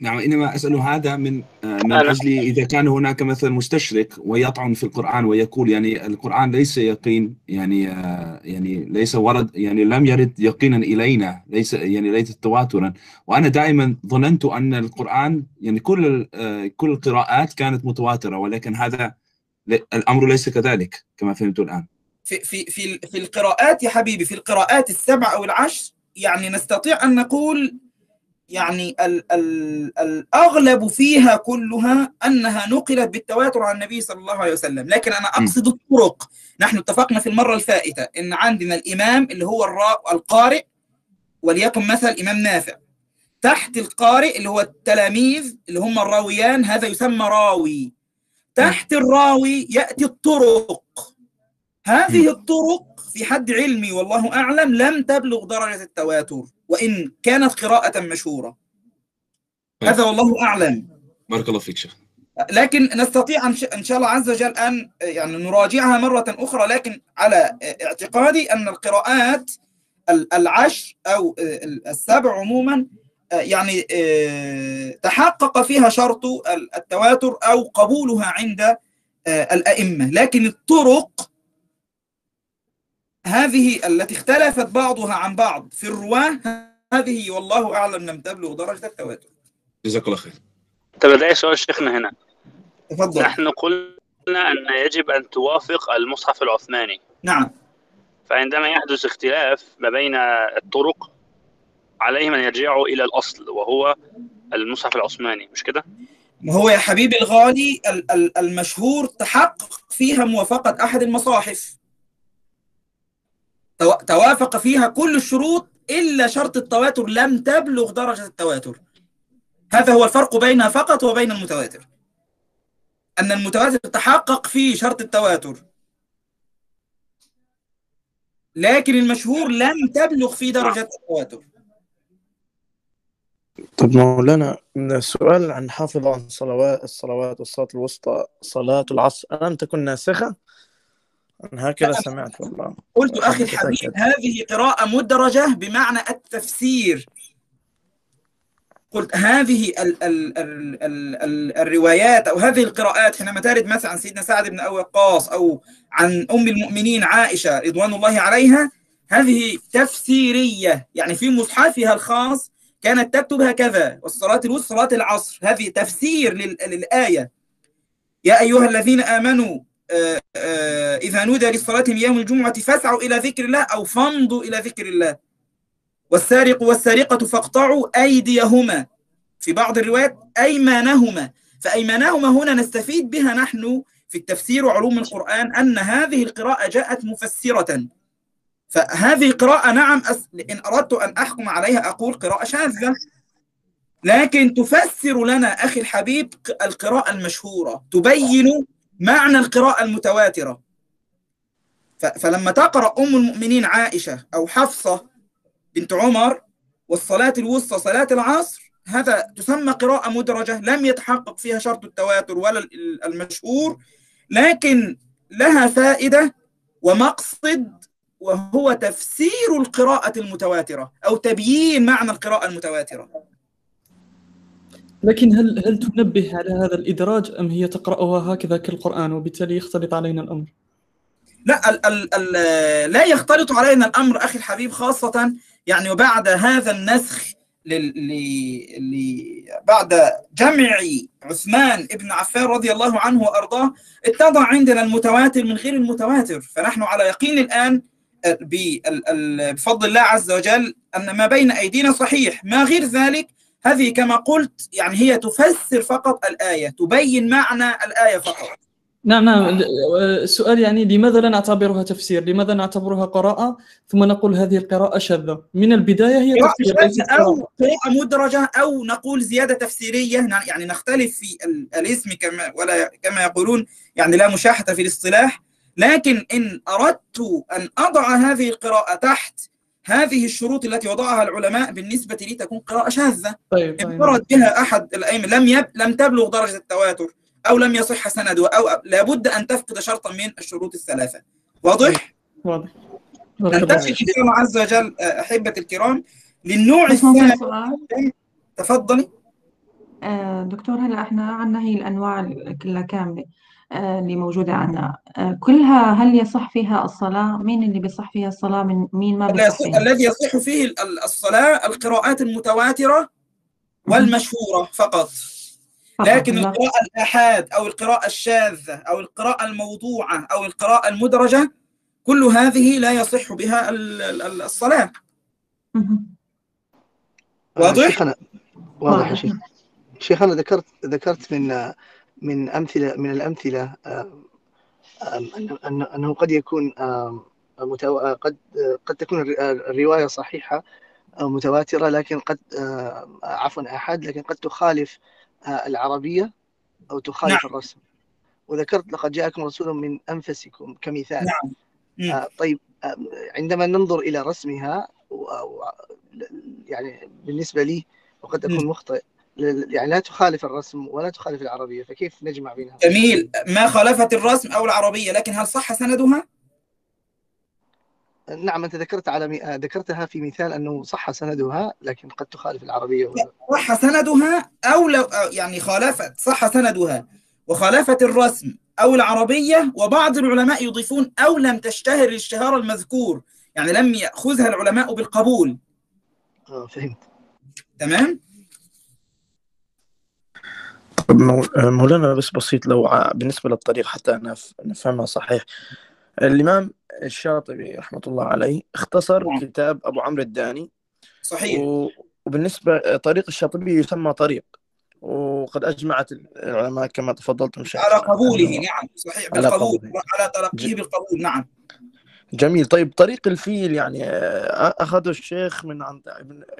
C: نعم إنما أسأل هذا من آه، من أجل إذا كان هناك مثلا مستشرق ويطعن في القرآن ويقول يعني القرآن ليس يقين يعني آه، يعني ليس ورد يعني لم يرد يقينا إلينا ليس يعني ليس تواترا. وأنا دائما ظننت أن القرآن يعني كل ال- آه، كل القراءات كانت متواترة ولكن هذا الأمر ليس كذلك كما فهمت الآن.
A: في في في في القراءات يا حبيبي في القراءات السبع أو العشر يعني نستطيع أن نقول يعني ال ال الأغلب فيها كلها أنها نقلت بالتواتر عن النبي صلى الله عليه وسلم. لكن أنا أقصد الطرق. نحن اتفقنا في المرة الفائتة إن عندنا الإمام اللي هو القارئ وليكن مثل إمام نافع. تحت القارئ اللي هو التلاميذ اللي هم الراويان هذا يسمى راوي. تحت الراوي يأتي الطرق. هذه الطرق في حد علمي والله أعلم لم تبلغ درجة التواتر وإن كانت قراءة مشهورة. هذا والله أعلم.
C: بارك الله فيك شيخ.
A: لكن نستطيع إن شاء- الله عز وجل أن يعني نراجعها مرة أخرى لكن على اعتقادي أن القراءات ال- العشر ال- السبع عموما يعني آه، تحقق فيها شرط ال- التواتر أو قبولها عند آه، الأئمة. لكن الطرق هذه التي اختلفت بعضها عن بعض في الرواة هذه والله أعلم لم تبلغ درجة التواتر.
C: جزاك الله خير.
E: طب لدي سؤال شيخنا هنا.
A: تفضل.
E: نحن قلنا أن يجب أن توافق المصحف العثماني.
A: نعم.
E: فعندما يحدث اختلاف ما بين الطرق عليهم أن يرجعوا إلى الأصل وهو المصحف العثماني مش كده؟
A: هو يا حبيبي الغالي ال- ال- المشهور تحقق فيها موافقة أحد المصاحف. توافق فيها كل الشروط إلا شرط التواتر لم تبلغ درجة التواتر. هذا هو الفرق بينها فقط وبين المتواتر. أن المتواتر تحقق فيه شرط التواتر. لكن المشهور لم تبلغ في درجة التواتر.
D: طب مولانا سؤال عن حافظ عن صلوات الصلوات والصلاة الوسطى صلاة العصر. ألم تكن ناسخة؟ أنا هكذا سمعت والله.
A: قلت أخي. الحبيب هذه قراءة مدرجة بمعنى التفسير. قلت هذه ال ال ال ال ال الروايات أو هذه القراءات حينما ترد مثلا عن سيدنا سعد بن أبي وقاص أو عن أم المؤمنين عائشة رضوان الله عليها هذه تفسيرية. يعني في مصحفها الخاص كانت تكتب هكذا والصلاة الوسطى صلاة العصر. هذه تفسير لل- للآية. يا أيها الذين آمنوا إذا نودي للصلاة من يوم الجمعة فاسعوا إلى ذكر الله أو فامضوا إلى ذكر الله. والسارق والسارقة فاقطعوا أيديهما. في بعض الروايات أيمانهما. فأيمانهما هنا نستفيد بها نحن في التفسير وعلوم القرآن أن هذه القراءة جاءت مفسرة. فهذه قراءة نعم أس... إن أردت أن أحكم عليها أقول قراءة شاذة. لكن تفسر لنا أخي الحبيب القراءة المشهورة. تبين معنى القراءة المتواترة. فلما تقرأ أم المؤمنين عائشة أو حفصة بنت عمر والصلاة الوسطى صلاة العصر هذا تسمى قراءة مدرجة لم يتحقق فيها شرط التواتر ولا ال- المشهور لكن لها فائدة ومقصد وهو تفسير القراءة المتواترة أو تبيين معنى القراءة المتواترة
F: لكن هل هل تنبه على هذا الإدراج أم هي تقرأها هكذا كالقرآن وبالتالي يختلط علينا الأمر؟
A: لا ال ال ال لا يختلط علينا الأمر أخي الحبيب خاصة يعني وبعد هذا النسخ. بعد جمع عثمان ابن عفان رضي الله عنه وأرضاه اتضع عندنا المتواتر من غير المتواتر فنحن على يقين الآن بال- ال- بفضل الله عز وجل أن ما بين أيدينا صحيح ما غير ذلك هذه كما قلت يعني هي تفسر فقط الآية تبين معنى الآية فقط.
F: نعم نعم. السؤال يعني لماذا لا نعتبرها تفسير؟ لماذا نعتبرها قراءة؟ ثم نقول هذه القراءة شاذة؟ من البداية هي
A: قراءة
F: تفسير
A: أو قراءة. مدرجة أو نقول زيادة تفسيرية. يعني نختلف في ال- الاسم كما ولا كما يقولون يعني لا مشاحة في الاصطلاح. لكن إن أردت أن أضع هذه القراءة تحت هذه الشروط التي وضعها العلماء بالنسبة لي تكون قراءة شاذة.
F: طيب
A: إن
F: طيب.
A: بها أحد الأئمة لم يب لم تبلغ درجة التواتر أو لم يصح سنده أو لابد أن تفقد شرطا من الشروط الثلاثة. واضح؟
F: واضح. واضح.
A: ننتقل إن شاء الله عز وجل أحبة الكرام للنوع الثاني.
G: سؤال.
A: تفضلي.
G: آه، دكتور هلا إحنا عندنا هي الأنواع ال- كلها كاملة. آه، اللي موجودة عندنا. آه، كلها هل يصح فيها الصلاة؟ مين اللي بيصح فيها الصلاة؟ من مين ما بيصح
A: يصح-
G: فيها؟
A: الذي يصح فيه ال- ال- الصلاة القراءات المتواترة والمشهورة فقط. لكن القراءة الآحاد أو القراءة الشاذة أو القراءة الموضوعة أو القراءة المدرجة كل هذه لا يصح بها ال- ال- الصلاة. واضح؟
H: شيخنا واضح يا شيخ شيخ. أنا ذكرت ذكرت من من أمثلة من الأمثلة أنه قد يكون متو... قد قد تكون الر- الرواية صحيحة أو متواترة لكن قد عفوا آحاد لكن قد تخالف آه، العربية أو تخالف
A: نعم
H: الرسم وذكرت لقد جاءكم رسول من أنفسكم كمثال
A: نعم.
H: آه، طيب عندما ننظر إلى رسمها و... و... يعني بالنسبة لي وقد أكون. مخطئ يعني لا تخالف الرسم ولا تخالف العربية فكيف نجمع بينها؟
A: جميل ما خالفت الرسم أو العربية لكن هل صح سندها؟
H: نعم أنت ذكرت على ذكرتها في مثال أنه صح سندها لكن قد تخالف العربية و...
A: صح سندها أو لو يعني خالفت صح سندها وخالفت الرسم أو العربية وبعض العلماء يضيفون أو لم تشتهر الاشتهار المذكور يعني لم يأخذها العلماء بالقبول
H: آه فهمت
A: تمام؟
D: مو- مولانا بس بسيط لو بالنسبة للطريق حتى نف- نفهمها صحيح. الإمام الشاطبي رحمة الله عليه اختصر
A: نعم.
D: كتاب أبو عمرو الداني.
A: صحيح.
D: وبالنسبة طريق الشاطبي يسمى طريق. وقد أجمعت العلماء كما تفضلتم شيخ.
A: على قبوله نعم. صحيح.
D: على
A: بالقبول.
D: قبوله.
A: على تلقيه بالقبول نعم.
D: جميل. طيب طريق الفيل يعني أخذه الشيخ من عند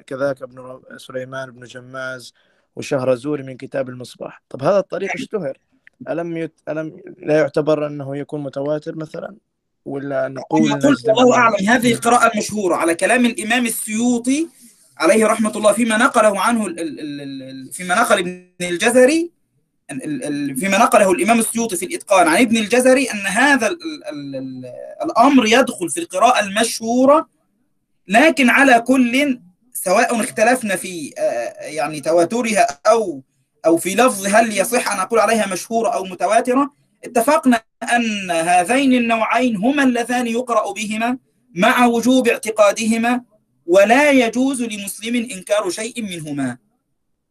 D: كذاك ابن سليمان بن جماز. وشهرزوري من كتاب المصباح. طب هذا الطريق اشتهر. ألم يت... ألم لا يعتبر أنه يكون متواتر مثلا؟ ولا نقول
A: قلت
D: أنه
A: أعلم. هذه القراءة المشهورة على كلام الإمام السيوطي عليه رحمة الله فيما نقله عنه ال- ال- ال- فيما نقل ابن الجزري ال- ال- فيما نقله الإمام السيوطي في الإتقان عن ابن الجزري أن هذا ال- ال- ال- الأمر يدخل في القراءة المشهورة لكن على كل سواء اختلفنا في آه، يعني تواترها أو أو في لفظ هل يصح أن أقول عليها مشهورة أو متواترة اتفقنا أن هذين النوعين هما اللذان يقرأ بهما مع وجوب اعتقادهما ولا يجوز لمسلم إنكار شيء منهما.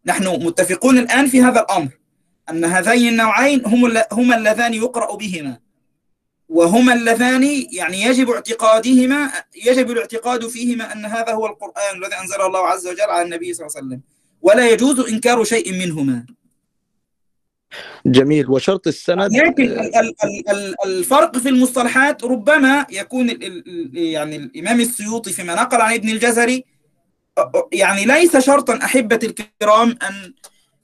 A: نحن متفقون الآن في هذا الأمر أن هذين النوعين هما اللذان يقرأ بهما. وهما اللذان يعني يجب اعتقادهما يجب الاعتقاد فيهما أن هذا هو القرآن الذي أنزله الله عز وجل على النبي صلى الله عليه وسلم. ولا يجوز إنكار شيء منهما.
D: جميل. وشرط السند؟
A: لكن ال- ال- ال- ال- الفرق في المصطلحات ربما يكون يعني الإمام السيوطي فيما نقل عن ابن الجزري يعني ليس شرطا أحبة الكرام أن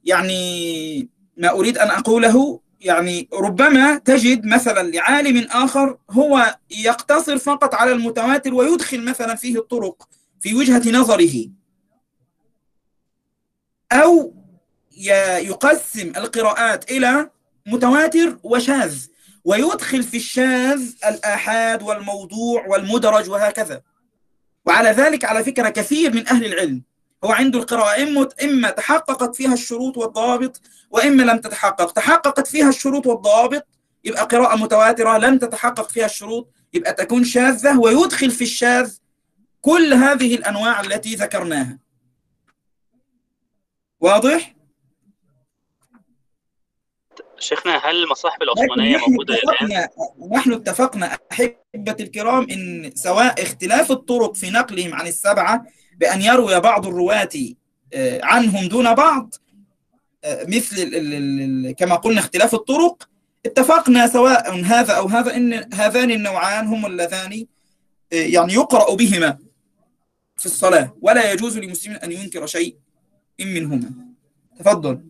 A: يعني ما أريد أن أقوله يعني ربما تجد مثلا لعالم آخر هو يقتصر فقط على المتواتر ويدخل مثلا فيه الطرق في وجهة نظره. أو يقسم القراءات إلى متواتر وشاذ ويدخل في الشاذ الآحاد والموضوع والمدرج وهكذا. وعلى ذلك على فكرة كثير من أهل العلم هو عنده القراءة إما إما تحققت فيها الشروط والضوابط وإما لم تتحقق تحققت فيها الشروط والضوابط يبقى قراءة متواترة لم تتحقق فيها الشروط يبقى تكون شاذة ويدخل في الشاذ كل هذه الأنواع التي ذكرناها واضح؟
E: شيخنا هل المصاحف العثمانية موجودة الآن؟
A: نحن اتفقنا أحبة الكرام إن سواء اختلاف الطرق في نقلهم عن السبعة بأن يروي بعض الرواة آه، عنهم دون بعض آه، مثل كما قلنا اختلاف الطرق اتفقنا سواء هذا أو هذا إن هذان النوعان هم اللذان آه، يعني يقرأ بهما في الصلاة ولا يجوز لمسلم أن ينكر شيء منهما تفضل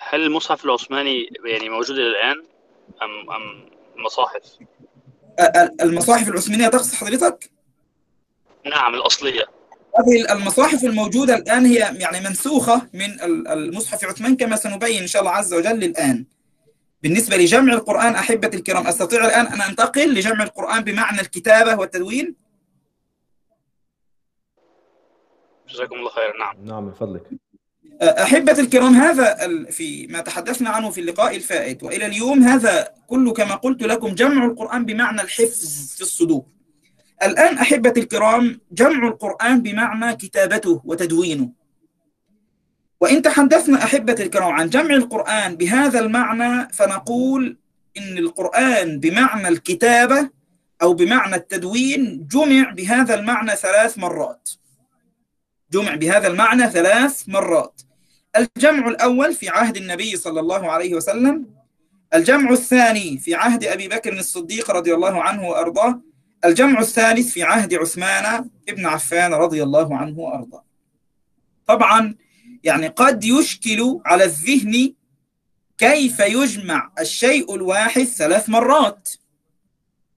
E: هل المصحف العثماني يعني موجود الآن أم أم مصاحف؟
A: ال- المصاحف العثمانية تقصد حضرتك؟
E: نعم الأصلية.
A: هذه المصاحف الموجودة الآن هي يعني منسوخة من ال- المصحف عثمان كما سنبين إن شاء الله عز وجل الآن بالنسبة لجمع القرآن أحبة الكرام أستطيع الآن أن أنتقل لجمع القرآن بمعنى الكتابة والتدوين؟
E: جزاكم الله خيرا نعم.
I: نعم من فضلك
A: أحبة الكرام هذا في ما تحدثنا عنه في اللقاء الفائت وإلى اليوم هذا كله كما قلت لكم جمع القرآن بمعنى الحفظ في الصدور. الآن أحبة الكرام جمع القرآن بمعنى كتابته وتدوينه. وإن تحدثنا أحبة الكرام عن جمع القرآن بهذا المعنى فنقول إن القرآن بمعنى الكتابة أو بمعنى التدوين جمع بهذا المعنى ثلاث مرات. جمع بهذا المعنى ثلاث مرات. الجمع الأول في عهد النبي صلى الله عليه وسلم. الجمع الثاني في عهد أبي بكر الصديق رضي الله عنه وأرضاه. الجمع الثالث في عهد عثمان ابن عفان رضي الله عنه وأرضاه. طبعا يعني قد يشكل على الذهن كيف يجمع الشيء الواحد ثلاث مرات.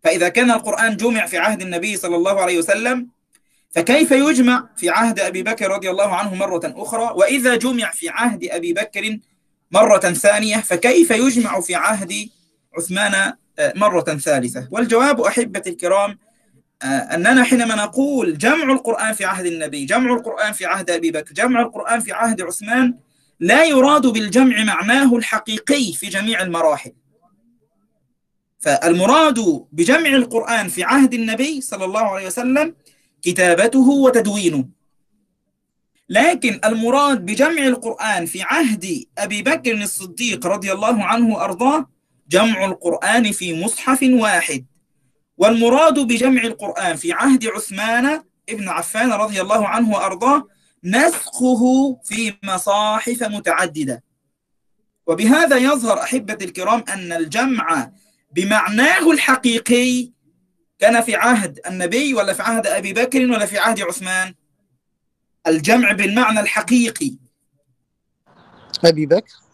A: فإذا كان القرآن جمع في عهد النبي صلى الله عليه وسلم فكيف يجمع في عهد أبي بكر رضي الله عنه مرة أخرى؟ وإذا جمع في عهد أبي بكر مرة ثانية فكيف يجمع في عهد عثمان مرة ثالثة. والجواب أحبة الكرام آه، أننا حينما نقول جمع القرآن في عهد النبي جمع القرآن في عهد أبي بكر جمع القرآن في عهد عثمان لا يراد بالجمع معناه الحقيقي في جميع المراحل. فالمراد بجمع القرآن في عهد النبي صلى الله عليه وسلم كتابته وتدوينه. لكن المراد بجمع القرآن في عهد أبي بكر الصديق رضي الله عنه وأرضاه جمع القرآن في مصحف واحد. والمراد بجمع القرآن في عهد عثمان ابن عفان رضي الله عنه وأرضاه نسخه في مصاحف متعددة. وبهذا يظهر أحبة الكرام أن الجمع بمعناه الحقيقي كان في عهد النبي ولا في عهد أبي بكر ولا في عهد عثمان. الجمع بالمعنى الحقيقي.
D: أبي بكر.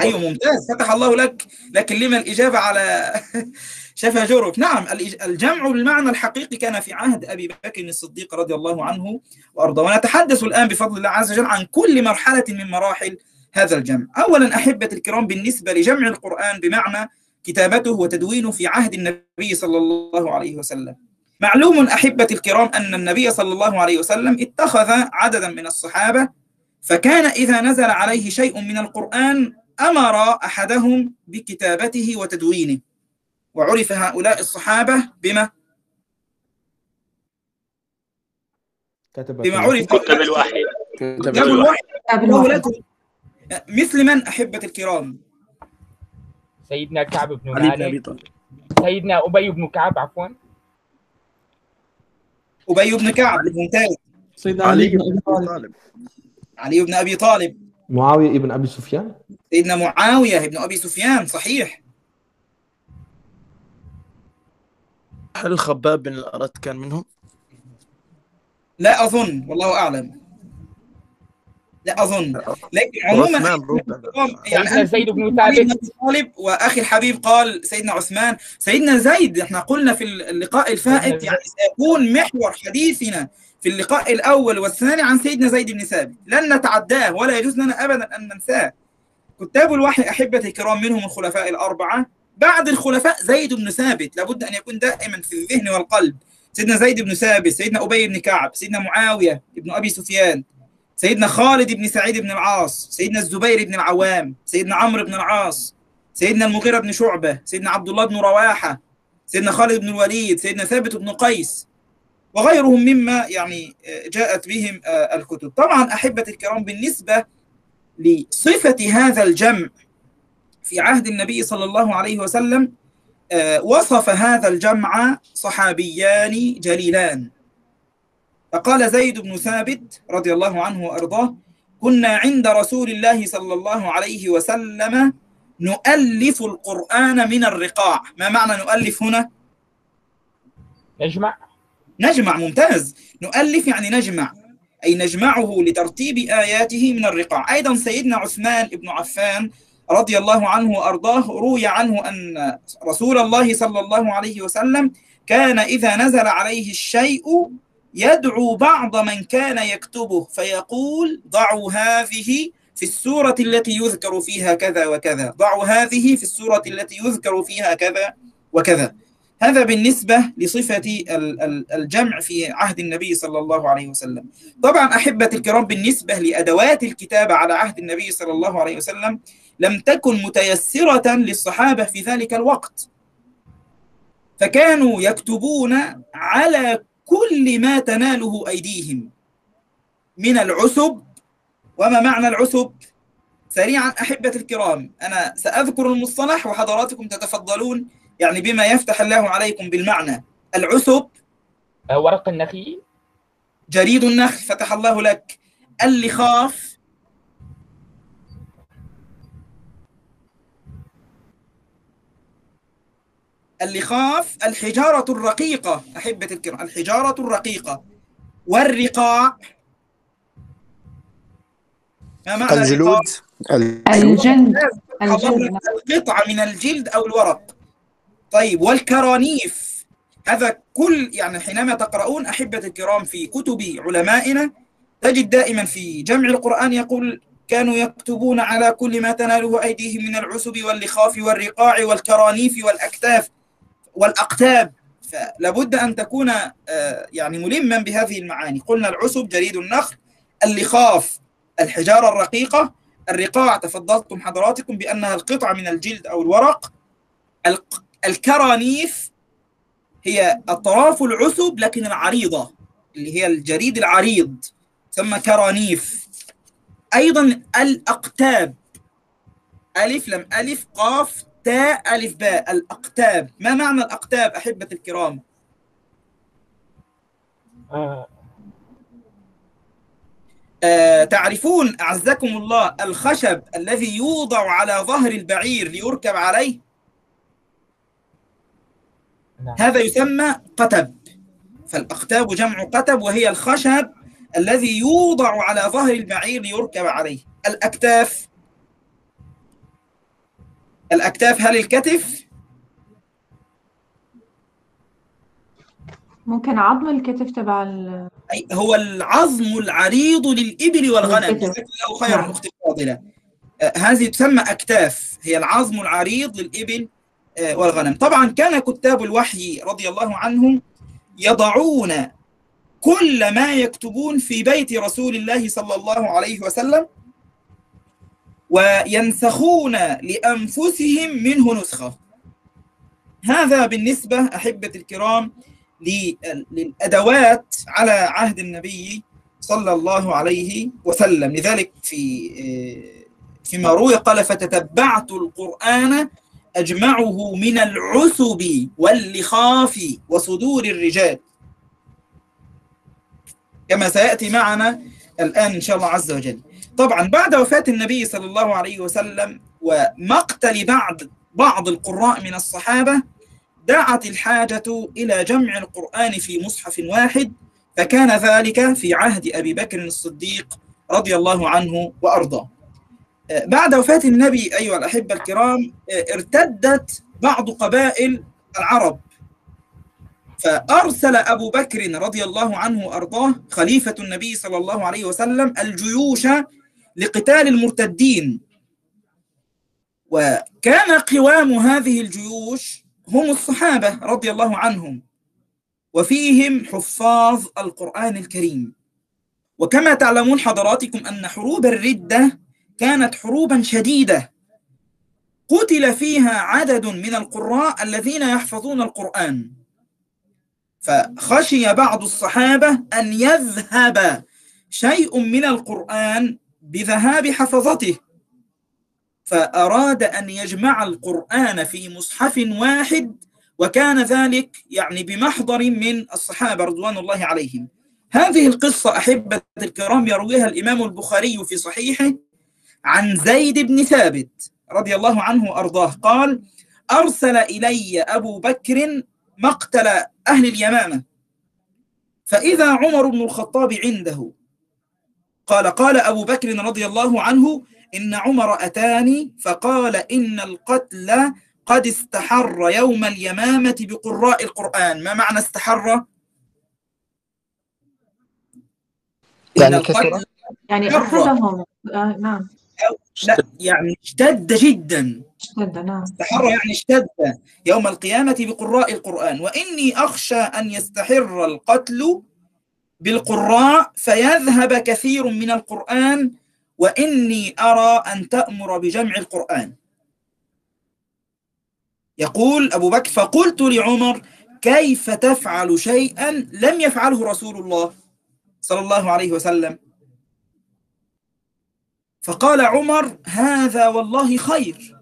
A: أيوة ممتاز فتح الله لك لكن لما الإجابة على شفا جرف نعم الجمع بالمعنى الحقيقي كان في عهد أبي بكر الصديق رضي الله عنه وأرضاه. ونتحدث الآن بفضل الله عز وجل عن كل مرحلة من مراحل هذا الجمع. أولا أحبة الكرام بالنسبة لجمع القرآن بمعنى كتابته وتدوينه في عهد النبي صلى الله عليه وسلم. معلوم أحبة الكرام أن النبي صلى الله عليه وسلم اتخذ عددا من الصحابة فكان إذا نزل عليه شيء من القرآن أمر أحدهم بكتابته وتدوينه وعرف هؤلاء الصحابة بما
I: كتب
A: بما عرف
E: كتب الوحي.
A: كتاب الوحي. مثل من أحبة الكرام؟
J: سيدنا كعب بن مالك
D: طالب.
J: سيدنا أبي بن كعب عفوا.
A: أبي بن كعب ممتاز.
F: سيدنا علي
D: علي
F: بن أبي طالب.
A: علي بن أبي طالب.
I: معاوية ابن أبي سفيان؟
A: سيدنا معاوية بن أبي سفيان صحيح.
D: هل الخباب بن الأرت كان منهم؟
A: لا أظن والله أعلم. لا أظن. لكن عموما يعني
J: زيد بن ثابت.
A: طالب وأخي الحبيب قال سيدنا عثمان سيدنا زيد إحنا قلنا في اللقاء الفائت يعني سيكون محور حديثنا. في اللقاء الأول والثاني عن سيدنا زيد بن ثابت. لن نتعداه ولا يجوز لنا ابدا أن ننساه. كتاب الوحي أحبتي الكرام منهم الخلفاء الأربعة. بعد الخلفاء زيد بن ثابت. لابد أن يكون دائما في الذهن والقلب. سيدنا زيد بن ثابت سيدنا أبي بن كعب سيدنا معاوية بن أبي سفيان سيدنا خالد بن سعيد بن العاص سيدنا الزبير بن العوام سيدنا عمرو بن العاص سيدنا المغيرة بن شعبة سيدنا عبد الله بن رواحة سيدنا خالد بن الوليد سيدنا ثابت بن قيس وغيرهم مما يعني جاءت بهم الكتب. طبعا أحبة الكرام بالنسبة لصفة هذا الجمع في عهد النبي صلى الله عليه وسلم وصف هذا الجمع صحابيان جليلان. فقال زيد بن ثابت رضي الله عنه وأرضاه كنا عند رسول الله صلى الله عليه وسلم نؤلف القرآن من الرقاع. ما معنى نؤلف هنا؟
J: نجمع
A: نجمع ممتاز. نؤلف يعني نجمع. أي نجمعه لترتيب آياته من الرقاع. أيضا سيدنا عثمان بن عفان رضي الله عنه وأرضاه روي عنه أن رسول الله صلى الله عليه وسلم كان إذا نزل عليه الشيء يدعو بعض من كان يكتبه فيقول ضعوا هذه في السورة التي يذكر فيها كذا وكذا ضعوا هذه في السورة التي يذكر فيها كذا وكذا. هذا بالنسبة لصفة الجمع في عهد النبي صلى الله عليه وسلم. طبعا أحبة الكرام بالنسبة لأدوات الكتابة على عهد النبي صلى الله عليه وسلم لم تكن متيسرة للصحابة في ذلك الوقت. فكانوا يكتبون على كل ما تناله أيديهم. من العسب وما معنى العسب؟ سريعا أحبة الكرام أنا سأذكر المصطلح وحضراتكم تتفضلون. يعني بما يفتح الله عليكم بالمعنى. العسب
J: ورق النخيل.
A: جريد النخل فتح الله لك. اللخاف اللخاف الحجارة الرقيقة. أحبة الكرام الحجارة الرقيقة. والرقاع. ما معنى
K: الجلود.
G: الجلد. الجلد.
A: القطعة من الجلد أو الورق. طيب والكرانيف. هذا كل يعني حينما تقرؤون أحبة الكرام في كتب علمائنا تجد دائما في جمع القرآن يقول كانوا يكتبون على كل ما تناله أيديهم من العسب واللخاف والرقاع والكرانيف والأكتاف والأقتاب. فلابد أن تكون يعني ملما بهذه المعاني. قلنا العسب جريد النخل اللخاف الحجارة الرقيقة الرقاع تفضلتم حضراتكم بأنها القطعة من الجلد أو الورق الكرانيف هي أطراف العسب لكن العريضة اللي هي الجريد العريض تسمى كرانيف. أيضا الأقتاب. ألف لم ألف قاف تاء ألف باء. الأقتاب. ما معنى الأقتاب أحبة الكرام؟
J: آه.
A: آه تعرفون أعزكم الله الخشب الذي يوضع على ظهر البعير ليركب عليه؟
J: نعم.
A: هذا يسمى قتب. فالأقتاب جمع قتب وهي الخشب الذي يوضع على ظهر البعير ليركب عليه. الأكتاف. الأكتاف هل الكتف؟
G: ممكن عظم الكتف تبع ال...
A: أي هو العظم العريض للإبل والغنم. الله خيرا
G: نعم.
A: أختي الفاضلة آه، هذه تسمى أكتاف. هي العظم العريض للإبل والغنم. طبعا كان كتاب الوحي رضي الله عنهم يضعون كل ما يكتبون في بيت رسول الله صلى الله عليه وسلم وينسخون لأنفسهم منه نسخة. هذا بالنسبة أحبة الكرام لل- للأدوات على عهد النبي صلى الله عليه وسلم. لذلك في فيما روي قال فتتبعت القرآن أجمعه من العسب واللخاف وصدور الرجال. كما سيأتي معنا الآن إن شاء الله عز وجل. طبعا بعد وفاة النبي صلى الله عليه وسلم ومقتل بعض بعض القراء من الصحابة دعت الحاجة إلى جمع القرآن في مصحف واحد فكان ذلك في عهد أبي بكر الصديق رضي الله عنه وأرضاه. بعد وفاة النبي أيها الأحبة الكرام ارتدت بعض قبائل العرب. فأرسل أبو بكر رضي الله عنه وأرضاه خليفة النبي صلى الله عليه وسلم الجيوش لقتال المرتدين. وكان قوام هذه الجيوش هم الصحابة رضي الله عنهم. وفيهم حفاظ القرآن الكريم. وكما تعلمون حضراتكم أن حروب الردة كانت حروبا شديدة. قتل فيها عدد من القراء الذين يحفظون القرآن. فخشي بعض الصحابة أن يذهب شيء من القرآن بذهاب حفظته. فأراد أن يجمع القرآن في مصحف واحد وكان ذلك يعني بمحضر من الصحابة رضوان الله عليهم. هذه القصة أحبة الكرام يرويها الإمام البخاري في صحيحه. عن زيد بن ثابت رضي الله عنه وأرضاه قال أرسل إلي أبو بكر مقتل أهل اليمامة فإذا عمر بن الخطاب عنده. قال قال أبو بكر رضي الله عنه إن عمر أتاني فقال إن القتل قد استحر يوم اليمامة بقراء القرآن. ما معنى استحر؟
H: يعني كثرة
G: يعني. أخذهم. آه نعم.
A: لا يعني اشتد جدا.
G: اشتد نعم.
A: استحر يعني اشتد. يوم القيامة بقراء القرآن. وإني أخشى أن يستحر القتل بالقراء فيذهب كثير من القرآن وإني أرى أن تأمر بجمع القرآن. يقول أبو بكر فقلت لعمر كيف تفعل شيئا لم يفعله رسول الله صلى الله عليه وسلم؟ فقال عمر هذا والله خير.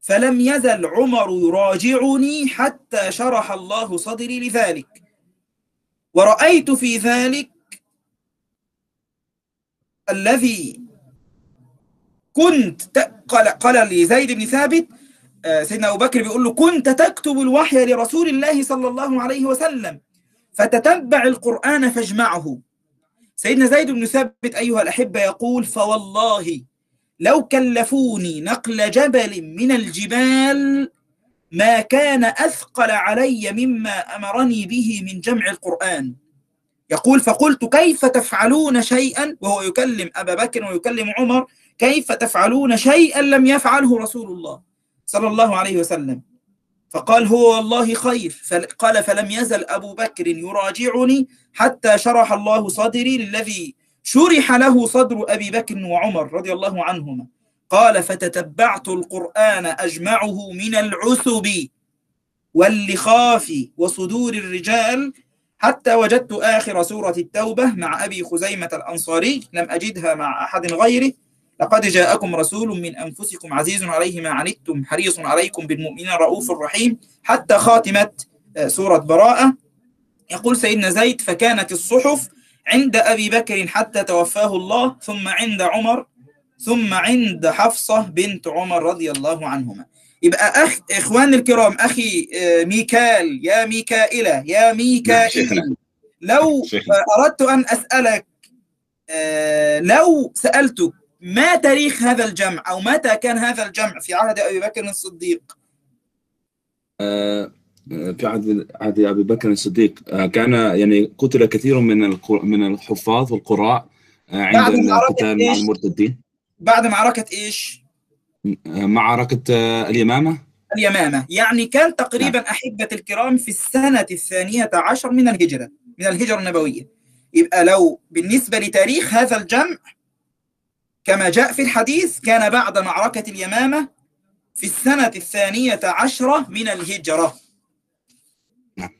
A: فلم يزل عمر يراجعني حتى شرح الله صدري لذلك. ورأيت في ذلك الذي كنت قال قال لزيد بن ثابت آه، سيدنا أبو بكر بيقول له كنت تكتب الوحي لرسول الله صلى الله عليه وسلم فتتبع القرآن فاجمعه. سيدنا زيد بن ثابت أيها الأحبة يقول فوالله لو كلفوني نقل جبل من الجبال ما كان أثقل علي مما أمرني به من جمع القرآن. يقول فقلت كيف تفعلون شيئا؟ وهو يكلم أبا بكر ويكلم عمر كيف تفعلون شيئا لم يفعله رسول الله صلى الله عليه وسلم؟ فقال هو والله خير. قال فلم يزل أبو بكر يراجعني حتى شرح الله صدري للذي شرح له صدر أبي بكر وعمر رضي الله عنهما. قال فتتبعت القرآن أجمعه من العسب واللخاف وصدور الرجال حتى وجدت آخر سورة التوبة مع أبي خزيمة الأنصاري. لم أجدها مع أحد غيره. لقد جاءكم رسول من أنفسكم عزيز عليه ما عنتم حريص عليكم بالمؤمنين رؤوف رحيم. حتى خاتمة سورة براءة. يقول سيدنا زيد فكانت الصحف عند أبي بكر حتى توفاه الله ثم عند عمر ثم عند حفصة بنت عمر رضي الله عنهما. يبقى أخ إخوان الكرام أخي ميكال يا ميكائلة يا ميكائيل. لو أردت أن أسألك لو سألتك ما تاريخ هذا الجمع أو متى كان هذا الجمع في عهد أبي بكر الصديق؟
C: في عهد عهد أبي بكر الصديق. كان يعني قتل كثير من من الحفاظ والقراء عند القتال مع المرتدين.
A: بعد معركة إيش؟
C: معركة اليمامة.
A: اليمامة. يعني كان تقريبا نعم. أحبة الكرام في السنة الثانية عشر من الهجرة من الهجرة النبوية. يبقى لو بالنسبة لتاريخ هذا الجمع كما جاء في الحديث كان بعد معركة اليمامة في السنة الثانية عشرة من الهجرة.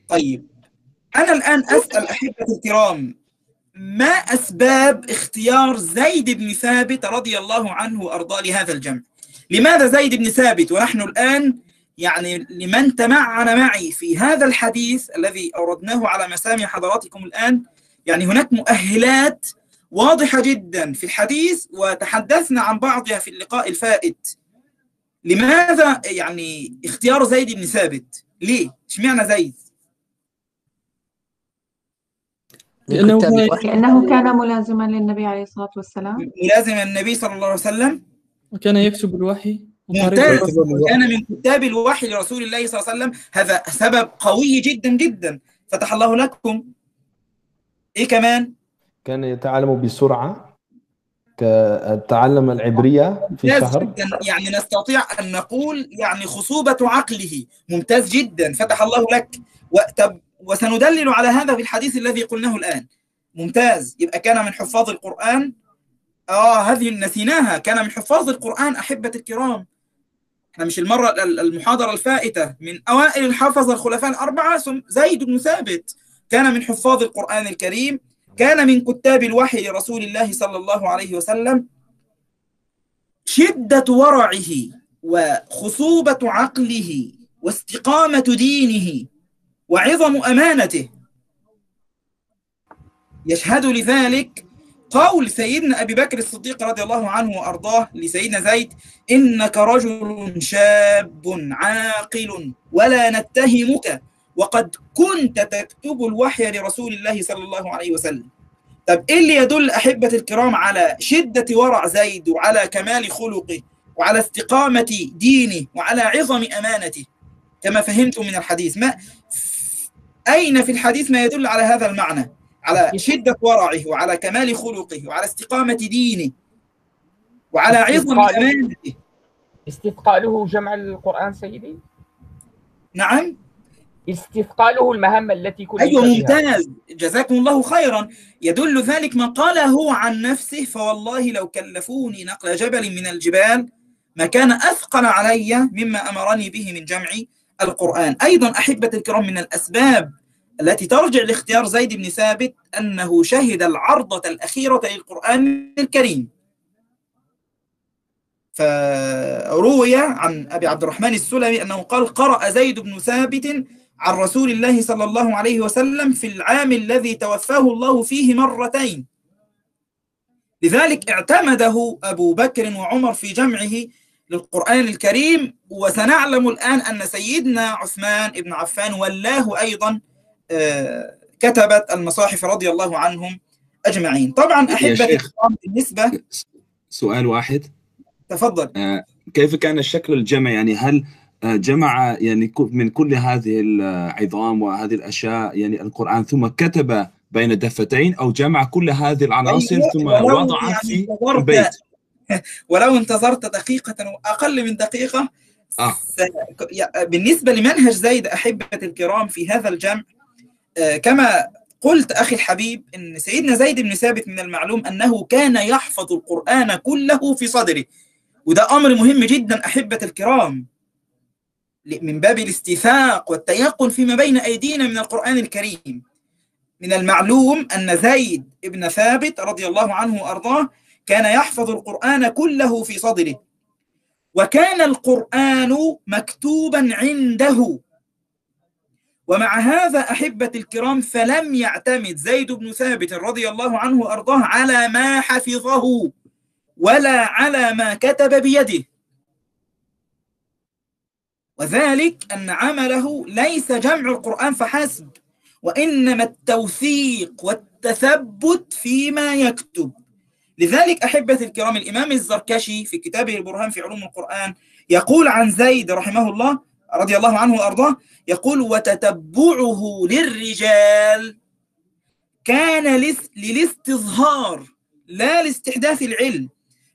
A: طيب. أنا الآن أسأل أحبة الكرام ما أسباب اختيار زيد بن ثابت رضي الله عنه وأرضاه لهذا الجمع؟ لماذا زيد بن ثابت؟ ونحن الآن يعني لمن تمعن معي في هذا الحديث الذي أوردناه على مسامع حضراتكم الآن يعني هناك مؤهلات واضحة جدا في الحديث وتحدثنا عن بعضها في اللقاء الفائت. لماذا؟ يعني اختيار زيد بن ثابت. ليه؟ اشمعنى زيد؟
G: لأنه, لأنه كان ملازما للنبي عليه الصلاة والسلام.
A: ملازما النبي صلى الله عليه وسلم؟
F: وكان يكتب الوحي
A: ممتاز. كان من كتاب الوحي لرسول الله صلى الله عليه وسلم. هذا سبب قوي جدا جدا. فتح الله لكم. إيه كمان؟
I: كان يتعلم بسرعة تعلم العبرية في شهر
A: جدا. يعني نستطيع أن نقول يعني خصوبة عقله. ممتاز جدا. فتح الله لك. وسندلل على هذا في الحديث الذي قلناه الآن. ممتاز. يبقى كان من حفاظ القرآن. آه هذه نسيناها. كان من حفاظ القرآن أحبة الكرام. إحنا مش المرة ال- المحاضرة الفائتة. من أوائل الحفظ الخلفاء الأربعة زيد بن ثابت. كان من حفاظ القرآن الكريم. كان من كتاب الوحي لرسول الله صلى الله عليه وسلم شدة ورعه وخصوبة عقله واستقامة دينه وعظم أمانته. يشهد لذلك قول سيدنا أبي بكر الصديق رضي الله عنه وأرضاه لسيدنا زيد إنك رجل شاب عاقل ولا نتهمك وقد كنت تكتب الوحي لرسول الله صلى الله عليه وسلم. طب إيه اللي يدل أحبة الكرام على شدة ورع زيد وعلى كمال خلقه وعلى استقامة دينه وعلى عظم أمانته؟ كما فهمت من الحديث. ما أين في الحديث ما يدل على هذا المعنى؟ على شدة ورعه وعلى كمال خلقه وعلى استقامة دينه وعلى عظم أمانته.
J: استثقاله جمع القرآن سيدي؟
A: نعم.
J: استثقاله المهمة التي كلف
A: أيوة. ممتاز. جزاكم الله خيرا. يدل ذلك ما قاله عن نفسه فوالله لو كلفوني نقل جبل من الجبال ما كان أثقل علي مما أمرني به من جمع القرآن. أيضا أحبة الكرام من الأسباب التي ترجع لاختيار زيد بن ثابت أنه شهد العرضة الأخيرة للقرآن الكريم. فروي عن أبي عبد الرحمن السلمي أنه قال قرأ زيد بن ثابت عن رسول الله صلى الله عليه وسلم في العام الذي توفاه الله فيه مرتين. لذلك اعتمده أبو بكر وعمر في جمعه للقرآن الكريم وسنعلم الآن أن سيدنا عثمان بن عفان ولاه أيضا آه، كتبت المصاحف رضي الله عنهم أجمعين. طبعا أحبة بالنسبة
C: سؤال واحد.
A: تفضل.
C: آه، كيف كان الشكل الجمع يعني هل جمع يعني من كل هذه العظام وهذه الأشياء يعني القرآن ثم كتب بين دفتين أو جمع كل هذه العناصر
A: أيوة،
C: ثم وضع
A: يعني
C: في البيت.
A: ولو انتظرت دقيقة وأقل من دقيقة يا- بالنسبة لمنهج زيد أحبة الكرام في هذا الجمع آه، كما قلت أخي الحبيب أن سيدنا زيد بن ثابت من المعلوم أنه كان يحفظ القرآن كله في صدره. وده أمر مهم جدا أحبة الكرام. من باب الاستيثاق والتيقن فيما بين أيدينا من القرآن الكريم. من المعلوم أن زيد بن ثابت رضي الله عنه وأرضاه كان يحفظ القرآن كله في صدره. وكان القرآن مكتوبا عنده. ومع هذا أحبة الكرام فلم يعتمد زيد بن ثابت رضي الله عنه وأرضاه على ما حفظه ولا على ما كتب بيده. وذلك أن عمله ليس جمع القرآن فحسب وإنما التوثيق والتثبت فيما يكتب. لذلك أحبة الكرام الإمام الزركشي في كتابه البرهان في علوم القرآن يقول عن زيد رحمه الله رضي الله عنه وأرضاه يقول وتتبعه للرجال كان للاستظهار لا لاستحداث العلم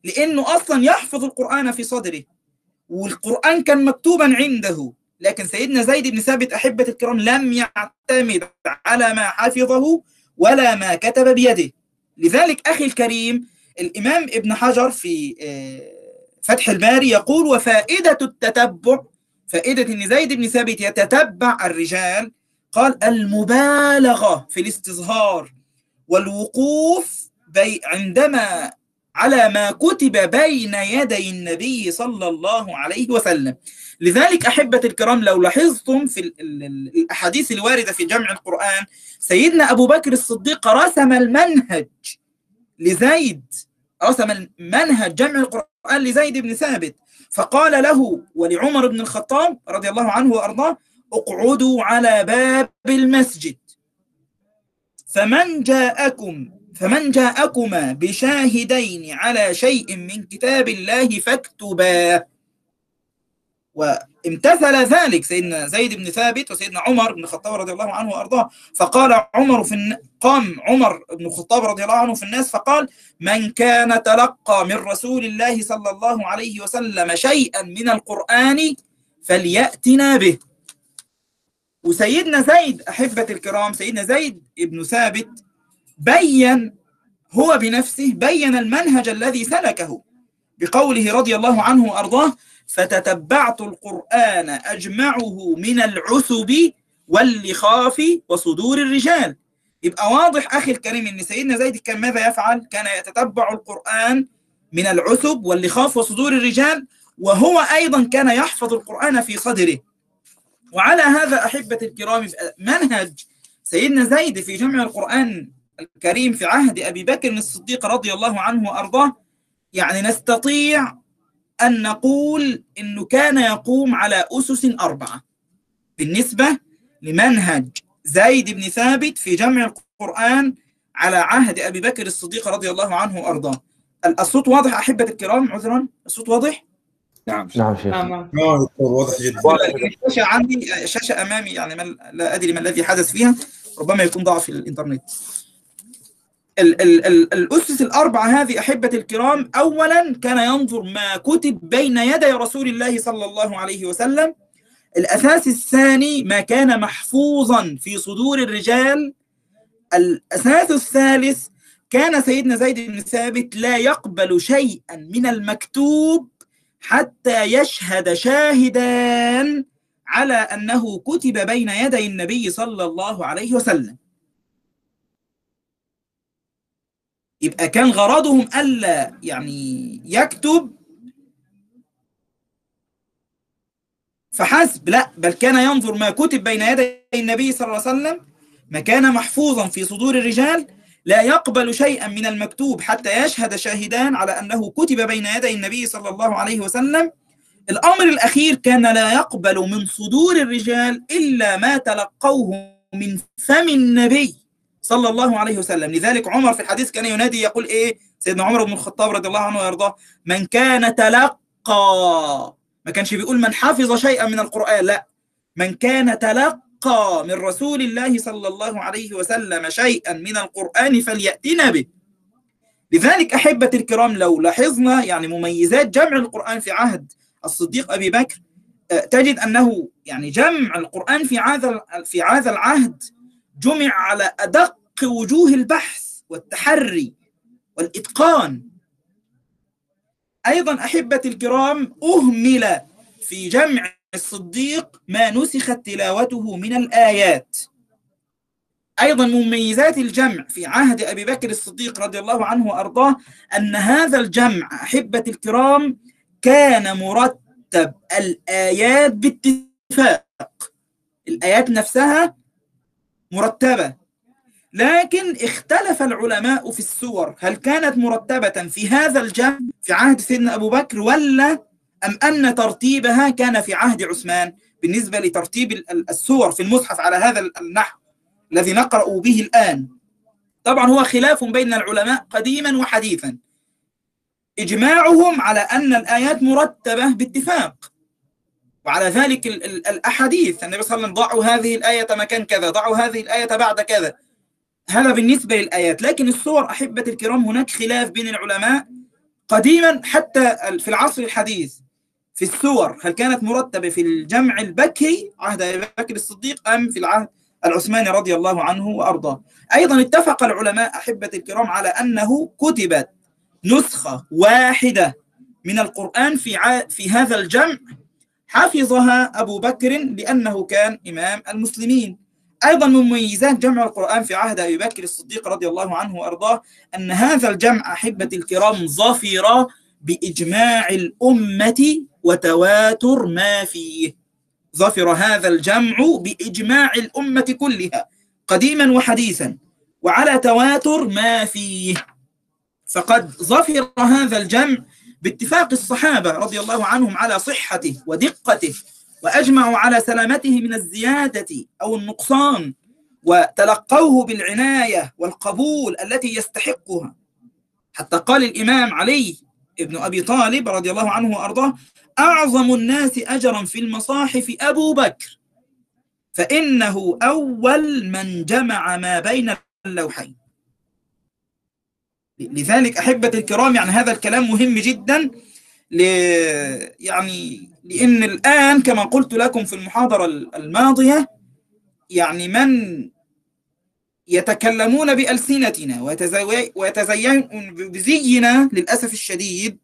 A: لأنه أصلا يحفظ القرآن في صدره. والقرآن كان مكتوبا عنده لكن سيدنا زيد بن ثابت أحبة الكرام لم يعتمد على ما حفظه ولا ما كتب بيده. لذلك أخي الكريم الإمام ابن حجر في آه، فتح الباري يقول وفائدة التتبع فائدة أن زيد بن ثابت يتتبع الرجال قال المبالغة في الاستظهار والوقوف عندما على ما كتب بين يدي النبي صلى الله عليه وسلم. لذلك أحبة الكرام لو لاحظتم في ال- ال- ال- الأحاديث الواردة في جمع القرآن سيدنا أبو بكر الصديق رسم المنهج لزيد رسم المنهج جمع القرآن لزيد بن ثابت. فقال له ولعمر بن الخطاب رضي الله عنه وأرضاه اقعدوا على باب المسجد. فمن جاءكم فمن جاءكما بشاهدين على شيء من كتاب الله فاكتباه. وامتثل ذلك سيدنا زيد بن ثابت وسيدنا عمر بن الخطاب رضي الله عنه وأرضاه. فقال عمر في الن... قام عمر بن الخطاب رضي الله عنه في الناس فقال من كان تلقى من رسول الله صلى الله عليه وسلم شيئا من القرآن فليأتنا به. وسيدنا زيد أحبة الكرام سيدنا زيد بن ثابت بين هو بنفسه بين المنهج الذي سلكه. بقوله رضي الله عنه وأرضاه فتتبعت القرآن أجمعه من العسب واللخاف وصدور الرجال. يبقى واضح أخي الكريم أن سيدنا زيد كان ماذا يفعل؟ كان يتتبع القرآن من العسب واللخاف وصدور الرجال وهو أيضا كان يحفظ القرآن في صدره. وعلى هذا أحبة الكرام منهج سيدنا زيد في جمع القرآن الكريم في عهد أبي بكر الصديق رضي الله عنه وأرضاه يعني نستطيع أن نقول أنه كان يقوم على أسس أربعة. بالنسبة لمنهج زيد بن ثابت في جمع القرآن على عهد أبي بكر الصديق رضي الله عنه وأرضاه. الصوت واضح أحبة الكرام؟ عذرا الصوت واضح؟
C: نعم.
I: نعم شيخ.
B: آه دكتور واضح جدا.
A: الشاشة عندي شاشة أمامي يعني ما لا أدري ما الذي حدث فيها ربما يكون ضعف الإنترنت. ال ال ال الأسس الأربعة هذه أحبة الكرام أولا كان ينظر ما كتب بين يدي رسول الله صلى الله عليه وسلم. الأساس الثاني ما كان محفوظا في صدور الرجال. الأساس الثالث كان سيدنا زيد بن ثابت لا يقبل شيئا من المكتوب حتى يشهد شاهدان على أنه كتب بين يدي النبي صلى الله عليه وسلم. يبقى كان غرضهم ألا يعني يكتب فحسب لا بل كان ينظر ما كتب بين يدي النبي صلى الله عليه وسلم ما كان محفوظا في صدور الرجال لا يقبل شيئا من المكتوب حتى يشهد شاهدان على أنه كتب بين يدي النبي صلى الله عليه وسلم. الأمر الأخير كان لا يقبل من صدور الرجال إلا ما تلقوه من فم النبي. صلى الله عليه وسلم. لذلك عمر في الحديث كان ينادي يقول إيه؟ سيدنا عمر بن الخطاب رضي الله عنه ويرضاه من كان تلقى ما كانش بيقول من حفظ شيئا من القرآن لا. من كان تلقى من رسول الله صلى الله عليه وسلم شيئا من القرآن فليأتنا به لذلك أحبة الكرام لو لاحظنا يعني مميزات جمع القرآن في عهد الصديق أبي بكر تجد أنه يعني جمع القرآن في هذا في هذا العهد جمع على أدق وجوه البحث والتحري والإتقان. أيضا أحبة الكرام أهمل في جمع الصديق ما نسخت تلاوته من الآيات. أيضا مميزات الجمع في عهد أبي بكر الصديق رضي الله عنه وأرضاه أن هذا الجمع أحبة الكرام كان مرتب الآيات باتفاق. الآيات نفسها مرتبة. لكن اختلف العلماء في السور. هل كانت مرتبة في هذا الجمع في عهد سيدنا أبو بكر ولا أم أن ترتيبها كان في عهد عثمان؟ بالنسبة لترتيب السور في المصحف على هذا النحو الذي نقرأ به الآن. طبعا هو خلاف بين العلماء قديما وحديثا. إجماعهم على أن الآيات مرتبة باتفاق. وعلى ذلك ال ال الأحاديث النبي صلى الله عليه وسلم ضعوا هذه الآية مكان كذا ضعوا هذه الآية بعد كذا. هذا بالنسبة للآيات. لكن الصور أحبة الكرام هناك خلاف بين العلماء قديما حتى في العصر الحديث. في السور هل كانت مرتبة في الجمع البكري عهد أبي بكر الصديق أم في العهد العثماني رضي الله عنه وأرضاه؟ أيضا اتفق العلماء أحبة الكرام على أنه كتبت نسخة واحدة من القرآن في في هذا الجمع حفظها أبو بكر لأنه كان إمام المسلمين. أيضا من مميزات جمع القرآن في عهد أبي بكر الصديق رضي الله عنه وأرضاه أن هذا الجمع أحبة الكرام ظفر بإجماع الأمة وتواتر ما فيه. ظفر هذا الجمع بإجماع الأمة كلها قديما وحديثا وعلى تواتر ما فيه. فقد ظفر هذا الجمع باتفاق الصحابة رضي الله عنهم على صحته ودقته وأجمعوا على سلامته من الزيادة أو النقصان وتلقوه بالعناية والقبول التي يستحقها. حتى قال الإمام علي ابن أبي طالب رضي الله عنه وأرضاه أعظم الناس أجرا في المصاحف أبو بكر. فإنه أول من جمع ما بين اللوحين. لذلك أحبة الكرام يعني هذا الكلام مهم جدا ل يعني لأن الآن كما قلت لكم في المحاضرة الماضية يعني من يتكلمون بألسنتنا ويتزينون بزينا للأسف الشديد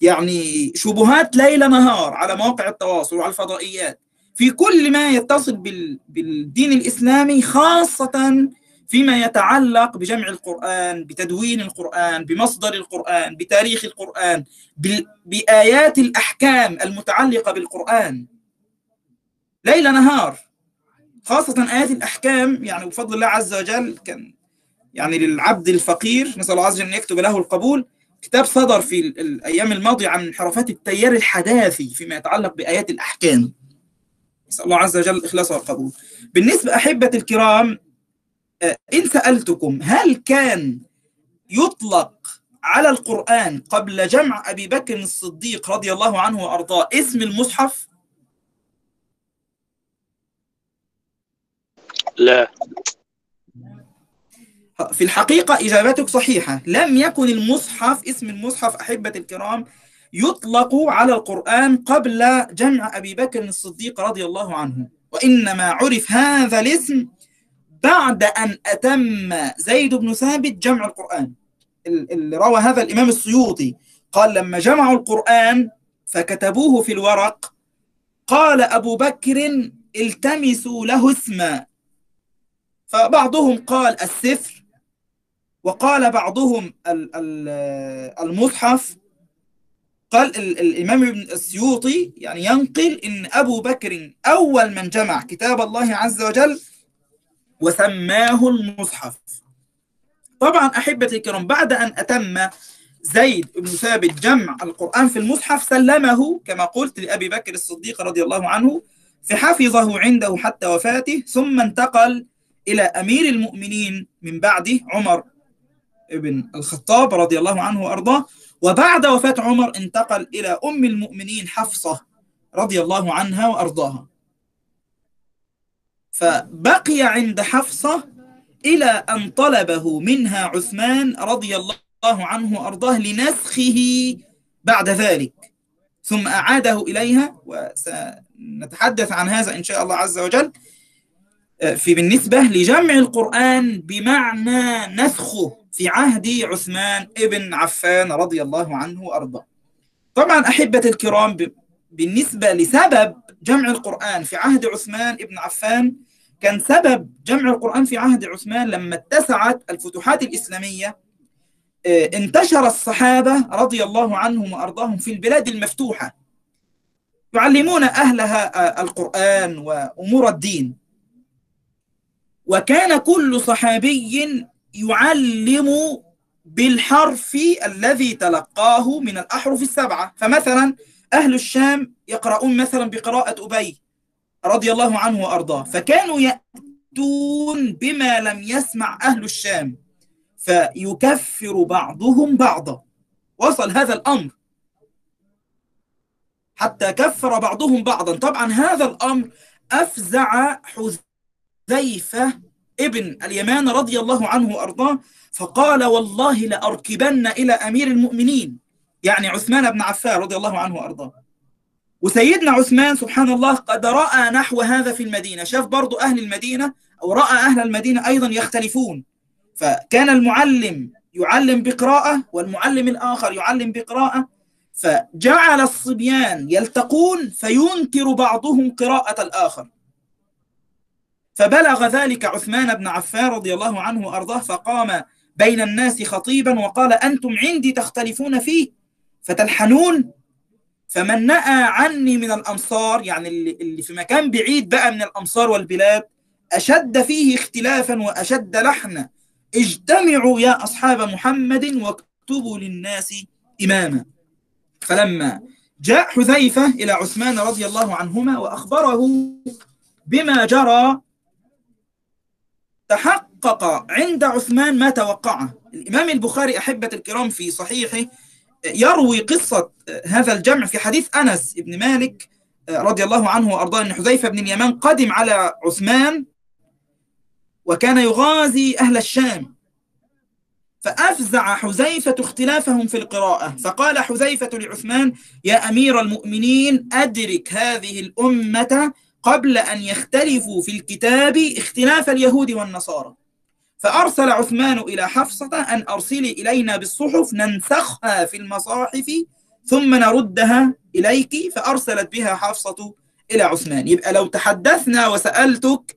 A: يعني شبهات ليل نهار على مواقع التواصل وعلى الفضائيات. في كل ما يتصل بال... بالدين الإسلامي خاصة فيما يتعلق بجمع القرآن بتدوين القرآن بمصدر القرآن بتاريخ القرآن. بآيات الأحكام المتعلقة بالقرآن. ليل نهار خاصة آيات الأحكام يعني بفضل الله عز وجل كان يعني للعبد الفقير نسأل الله عز وجل أن يكتب له القبول. كتاب صدر في الأيام الماضية عن انحرافات التيار الحداثي فيما يتعلق بآيات الأحكام. نسأل الله عز وجل الإخلاص والقبول. بالنسبة أحبة الكرام إن سألتكم هل كان يطلق على القرآن قبل جمع أبي بكر الصديق رضي الله عنه وأرضاه اسم المصحف؟
E: لا.
A: في الحقيقة إجابتك صحيحة. لم يكن المصحف اسم المصحف أحبة الكرام يطلق على القرآن قبل جمع أبي بكر الصديق رضي الله عنه وإنما عرف هذا الاسم بعد أن أتم زيد بن ثابت جمع القرآن. اللي روى هذا الإمام السيوطي. قال لما جمعوا القرآن فكتبوه في الورق قال أبو بكر التمسوا له اسما. فبعضهم قال السفر وقال بعضهم المصحف. قال الإمام السيوطي يعني ينقل إن أبو بكر أول من جمع كتاب الله عز وجل وسماه المصحف. طبعا أحبتي الكرام بعد أن أتم زيد بن ثابت جمع القرآن في المصحف سلمه كما قلت لأبي بكر الصديق رضي الله عنه فحفظه عنده حتى وفاته ثم انتقل إلى أمير المؤمنين من بعده عمر بن الخطاب رضي الله عنه وأرضاه. وبعد وفاة عمر انتقل إلى أم المؤمنين حفصة رضي الله عنها وأرضاها. فبقي عند حفصة إلى أن طلبه منها عثمان رضي الله عنه وأرضاه لنسخه بعد ذلك. ثم أعاده إليها وسنتحدث عن هذا إن شاء الله عز وجل في بالنسبة لجمع القرآن بمعنى نسخه في عهد عثمان ابن عفان رضي الله عنه وأرضاه. طبعا أحبة الكرام بالنسبة لسبب جمع القرآن في عهد عثمان ابن عفان كان سبب جمع القرآن في عهد عثمان لما اتسعت الفتوحات الإسلامية انتشر الصحابة رضي الله عنهم وأرضاهم في البلاد المفتوحة يعلمون أهلها القرآن وأمور الدين. وكان كل صحابي يعلم بالحرف الذي تلقاه من الأحرف السبعة فمثلا أهل الشام يقرؤون مثلا بقراءة أبي رضي الله عنه وأرضاه فكانوا يأتون بما لم يسمع أهل الشام فيكفر بعضهم بعضا. وصل هذا الأمر. حتى كفر بعضهم بعضا. طبعا هذا الأمر أفزع حذيفة ابن اليمان رضي الله عنه وأرضاه فقال والله لأركبن إلى أمير المؤمنين. يعني عثمان بن عفان رضي الله عنه وأرضاه. وسيدنا عثمان سبحان الله قد رأى نحو هذا في المدينة. شاف برضو أهل المدينة أو رأى أهل المدينة أيضا يختلفون. فكان المعلم يعلم بقراءة والمعلم الآخر يعلم بقراءة. فجعل الصبيان يلتقون فينكر بعضهم قراءة الآخر. فبلغ ذلك عثمان بن عفان رضي الله عنه وأرضاه فقام بين الناس خطيبا وقال أنتم عندي تختلفون فيه. فتلحنون فمن نأى عني من الأمصار يعني اللي في مكان بعيد بقى من الأمصار والبلاد أشد فيه اختلافا وأشد لحنا. اجتمعوا يا أصحاب محمد واكتبوا للناس إماما. فلما جاء حذيفة إلى عثمان رضي الله عنهما وأخبره بما جرى تحقق عند عثمان ما توقعه. الإمام البخاري أحبة الكرام في صحيحه يروي قصة هذا الجمع في حديث أنس بن مالك رضي الله عنه وأرضاه أن حذيفة بن اليمان قدم على عثمان وكان يغازي أهل الشام. فأفزع حذيفة اختلافهم في القراءة. فقال حذيفة لعثمان يا أمير المؤمنين أدرك هذه الأمة قبل أن يختلفوا في الكتاب اختلاف اليهود والنصارى. فأرسل عثمان إلى حفصة أن أرسلي إلينا بالصحف ننسخها في المصاحف ثم نردها إليك فأرسلت بها حفصة إلى عثمان. يبقى لو تحدثنا وسألتك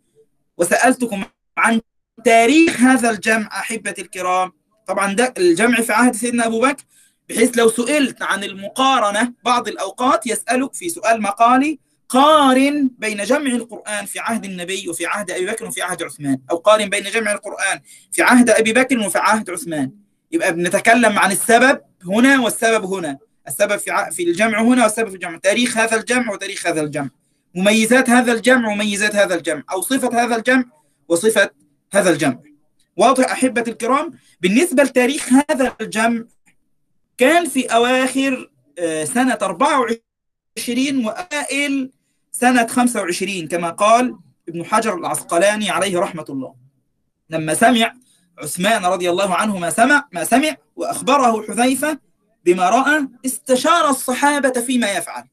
A: وسألتكم عن تاريخ هذا الجمع أحبتي الكرام طبعا ده الجمع في عهد سيدنا أبو بكر بحيث لو سئلت عن المقارنة بعض الأوقات يسألك في سؤال مقالي قارن بين جمع القرآن في عهد النبي وفي عهد أبي بكر وفي عهد عثمان. أو قارن بين جمع القرآن في عهد أبي بكر وفي عهد عثمان. يبقى بنتكلم عن السبب هنا والسبب هنا. السبب في في الجمع هنا والسبب في الجمع. تاريخ هذا الجمع وتاريخ هذا الجمع. مميزات هذا الجمع ومميزات هذا الجمع. أو صفة هذا الجمع وصفة هذا الجمع. واضح أحبة الكرام؟ بالنسبة لتاريخ هذا الجمع كان في أواخر آه، سنة 24 وأوائل سنة 25 كما قال ابن حجر العسقلاني عليه رحمة الله. لما سمع عثمان رضي الله عنه ما سمع ما سمع وأخبره حذيفة بما رأى استشار الصحابة فيما يفعل.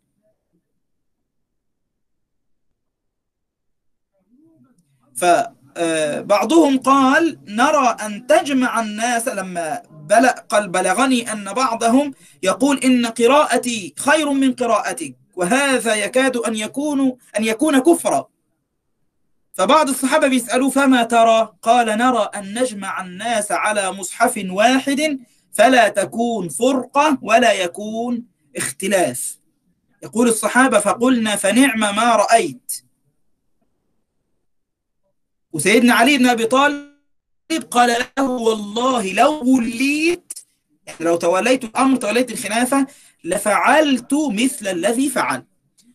A: فبعضهم قال نرى أن تجمع الناس لما بلغ قال بلغني أن بعضهم يقول إن قراءتي خير من قراءتك. وهذا يكاد أن يكون أن يكون كفرا. فبعض الصحابة بيسألوا فما ترى؟ قال نرى أن نجمع الناس على مصحف واحد فلا تكون فرقة ولا يكون اختلاف. يقول الصحابة فقلنا فنعم ما رأيت. وسيدنا علي بن أبي طالب قال له والله لو وليت يعني لو توليت الأمر توليت الخلافة لفعلت مثل الذي فعل.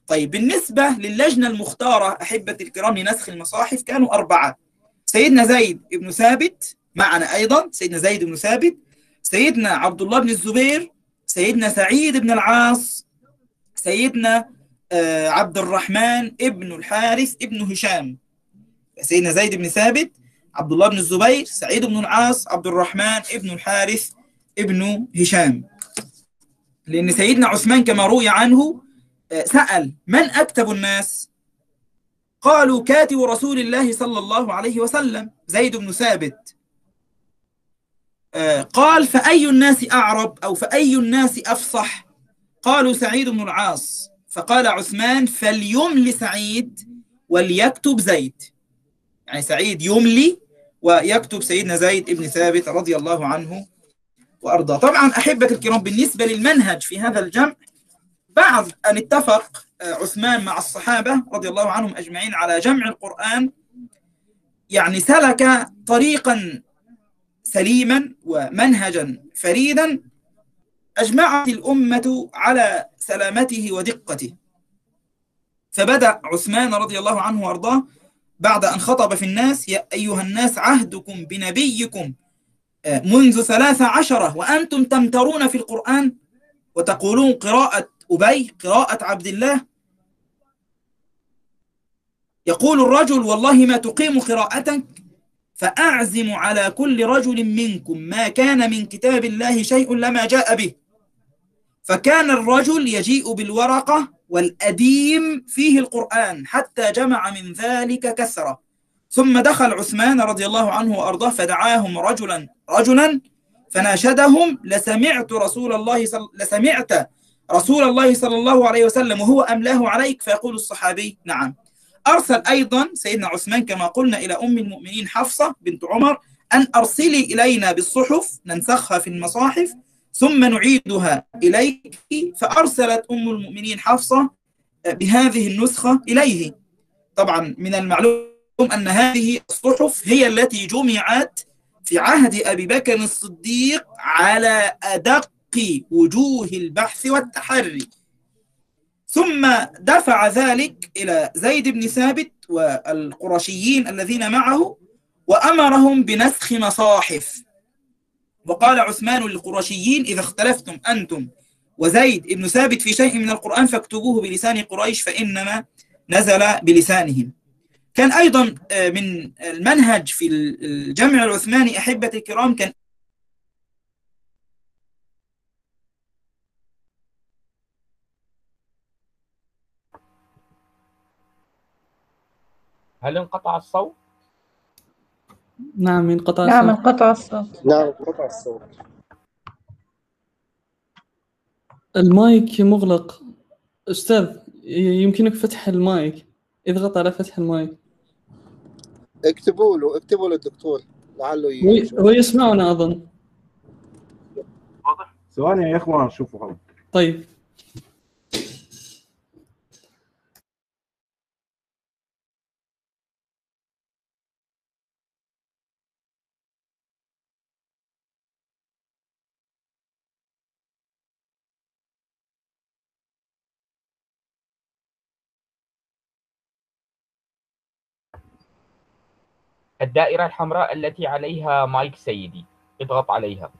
A: طيب بالنسبة للجنة المختارة أحبة الكرام لنسخ المصاحف كانوا أربعة. سيدنا زيد بن ثابت معنا أيضا سيدنا زيد بن ثابت سيدنا عبد الله بن الزبير سيدنا سعيد بن العاص سيدنا آه، عبد الرحمن ابن الحارث ابن هشام. سيدنا زيد بن ثابت عبد الله بن الزبير سعيد بن العاص عبد الرحمن ابن الحارث ابن هشام. لأن سيدنا عثمان كما روي عنه آه، سأل من أكتب الناس؟ قالوا كاتب رسول الله صلى الله عليه وسلم زيد بن ثابت. آه، قال فأي الناس أعرب؟ أو فأي الناس أفصح؟ قالوا سعيد بن العاص. فقال عثمان فليملي سعيد وليكتب زيد. يعني سعيد يملي ويكتب سيدنا زيد بن ثابت رضي الله عنه. وأرضاه طبعا أحبة الكرام بالنسبة للمنهج في هذا الجمع بعد أن اتفق آه، عثمان مع الصحابة رضي الله عنهم أجمعين على جمع القرآن. يعني سلك طريقا سليما ومنهجا فريدا أجمعت الأمة على سلامته ودقته. فبدأ عثمان رضي الله عنه وأرضاه بعد أن خطب في الناس يا أيها الناس عهدكم بنبيكم منذ ثلاث عشرة وأنتم تمترون في القرآن وتقولون قراءة أبي قراءة عبد الله. يقول الرجل والله ما تقيم قراءتك فأعزم على كل رجل منكم ما كان من كتاب الله شيء لما جاء به. فكان الرجل يجيء بالورقة والأديم فيه القرآن حتى جمع من ذلك كثرة ثم دخل عثمان رضي الله عنه وأرضاه فدعاهم رجلا رجلا فناشدهم لسمعت رسول الله صل... لسمعت رسول الله صلى الله عليه وسلم وهو أملاه عليك؟ فيقول الصحابي نعم. أرسل أيضا سيدنا عثمان كما قلنا إلى أم المؤمنين حفصة بنت عمر أن أرسلي إلينا بالصحف ننسخها في المصاحف ثم نعيدها إليك فأرسلت أم المؤمنين حفصة بهذه النسخة إليه. طبعا من المعلوم أن هذه الصحف هي التي جمعت في عهد أبي بكر الصديق على أدق وجوه البحث والتحري. ثم دفع ذلك إلى زيد بن ثابت والقرشيين الذين معه وأمرهم بنسخ مصاحف. وقال عثمان للقرشيين إذا اختلفتم أنتم وزيد بن ثابت في شيء من القرآن فاكتبوه بلسان قريش فإنما نزل بلسانهم. كان أيضا من المنهج في الجمع العثماني أحبة الكرام كان
J: هل انقطع الصوت؟
F: نعم انقطع
G: نعم
F: الصوت.
G: انقطع الصوت.
H: نعم قطع الصوت.
F: المايك مغلق. أستاذ يمكنك فتح المايك. اضغط على فتح المايك.
K: اكتبوا له اكتبوا للدكتور لعله
F: هو
K: ي-
F: هو يسمعنا أظن.
L: ثواني يا إخوان شوفوا هذا
F: طيب.
J: الدائرة الحمراء التي عليها مايك سيدي. اضغط عليها.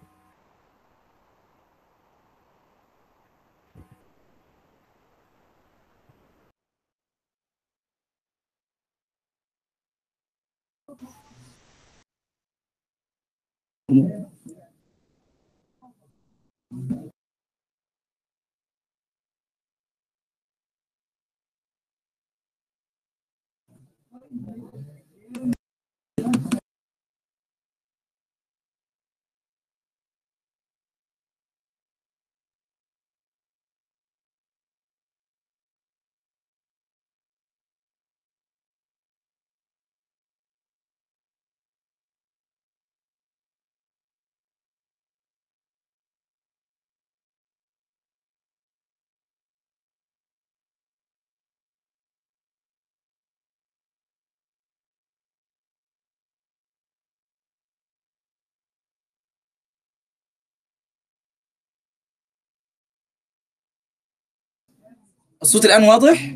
A: الصوت الآن واضح؟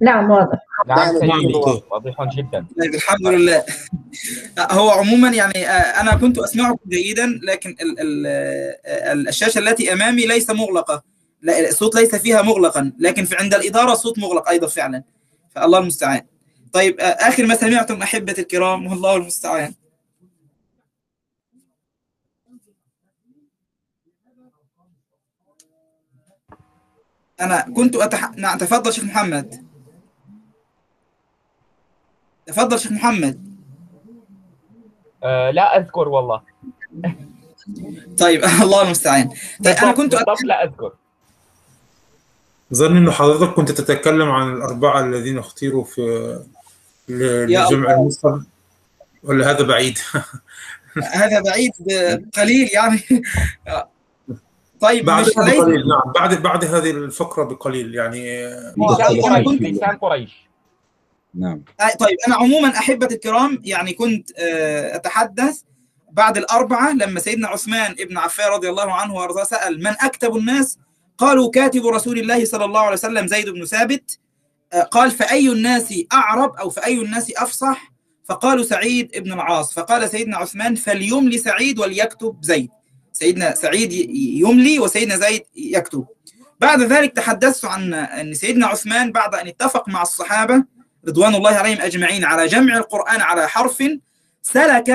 G: نعم واضح.
J: نعم
K: نعم،.
J: واضح جدا.
A: طيب الحمد لله. هو عموما يعني آه، أنا كنت أسمعكم جيدا لكن ال ال آه، الشاشة التي أمامي ليس مغلقة. لا الصوت ليس فيها مغلقا لكن في عند الإدارة الصوت مغلق أيضا فعلا. فالله المستعان. طيب آه، آخر ما سمعتم أحبة الكرام والله المستعان. أنا كنت أتح... نعم تفضل شيخ محمد. تفضل شيخ محمد.
J: آه لا أذكر والله.
A: طيب الله المستعان. طيب أنا كنت
J: بالضبط لا أذكر.
B: ظن إنه حضرتك كنت تتكلم عن الأربعة الذين اختيروا في لجمع. المصحف ولا هذا بعيد؟
A: هذا بعيد قليل يعني. طيب
B: بعد
A: مش
B: بقليل نعم بعد بعد هذه الفقرة بقليل يعني
A: أنا
J: قريش
A: كنت
J: لسان قريش.
C: نعم.
A: آه، طيب أنا عموما أحبة الكرام يعني كنت آه، أتحدث بعد الأربعة لما سيدنا عثمان ابن عفان رضي الله عنه وأرضاه سأل من أكتب الناس؟ قالوا كاتب رسول الله صلى الله عليه وسلم زيد بن ثابت. آه، قال فأي الناس أعرب أو فأي الناس أفصح؟ فقالوا سعيد ابن العاص. فقال سيدنا عثمان فليملي سعيد وليكتب زيد. سيدنا سعيد يملي وسيدنا زيد يكتب. بعد ذلك تحدثت عن أن سيدنا عثمان بعد أن اتفق مع الصحابة رضوان الله عليهم أجمعين على جمع القرآن على حرف سلك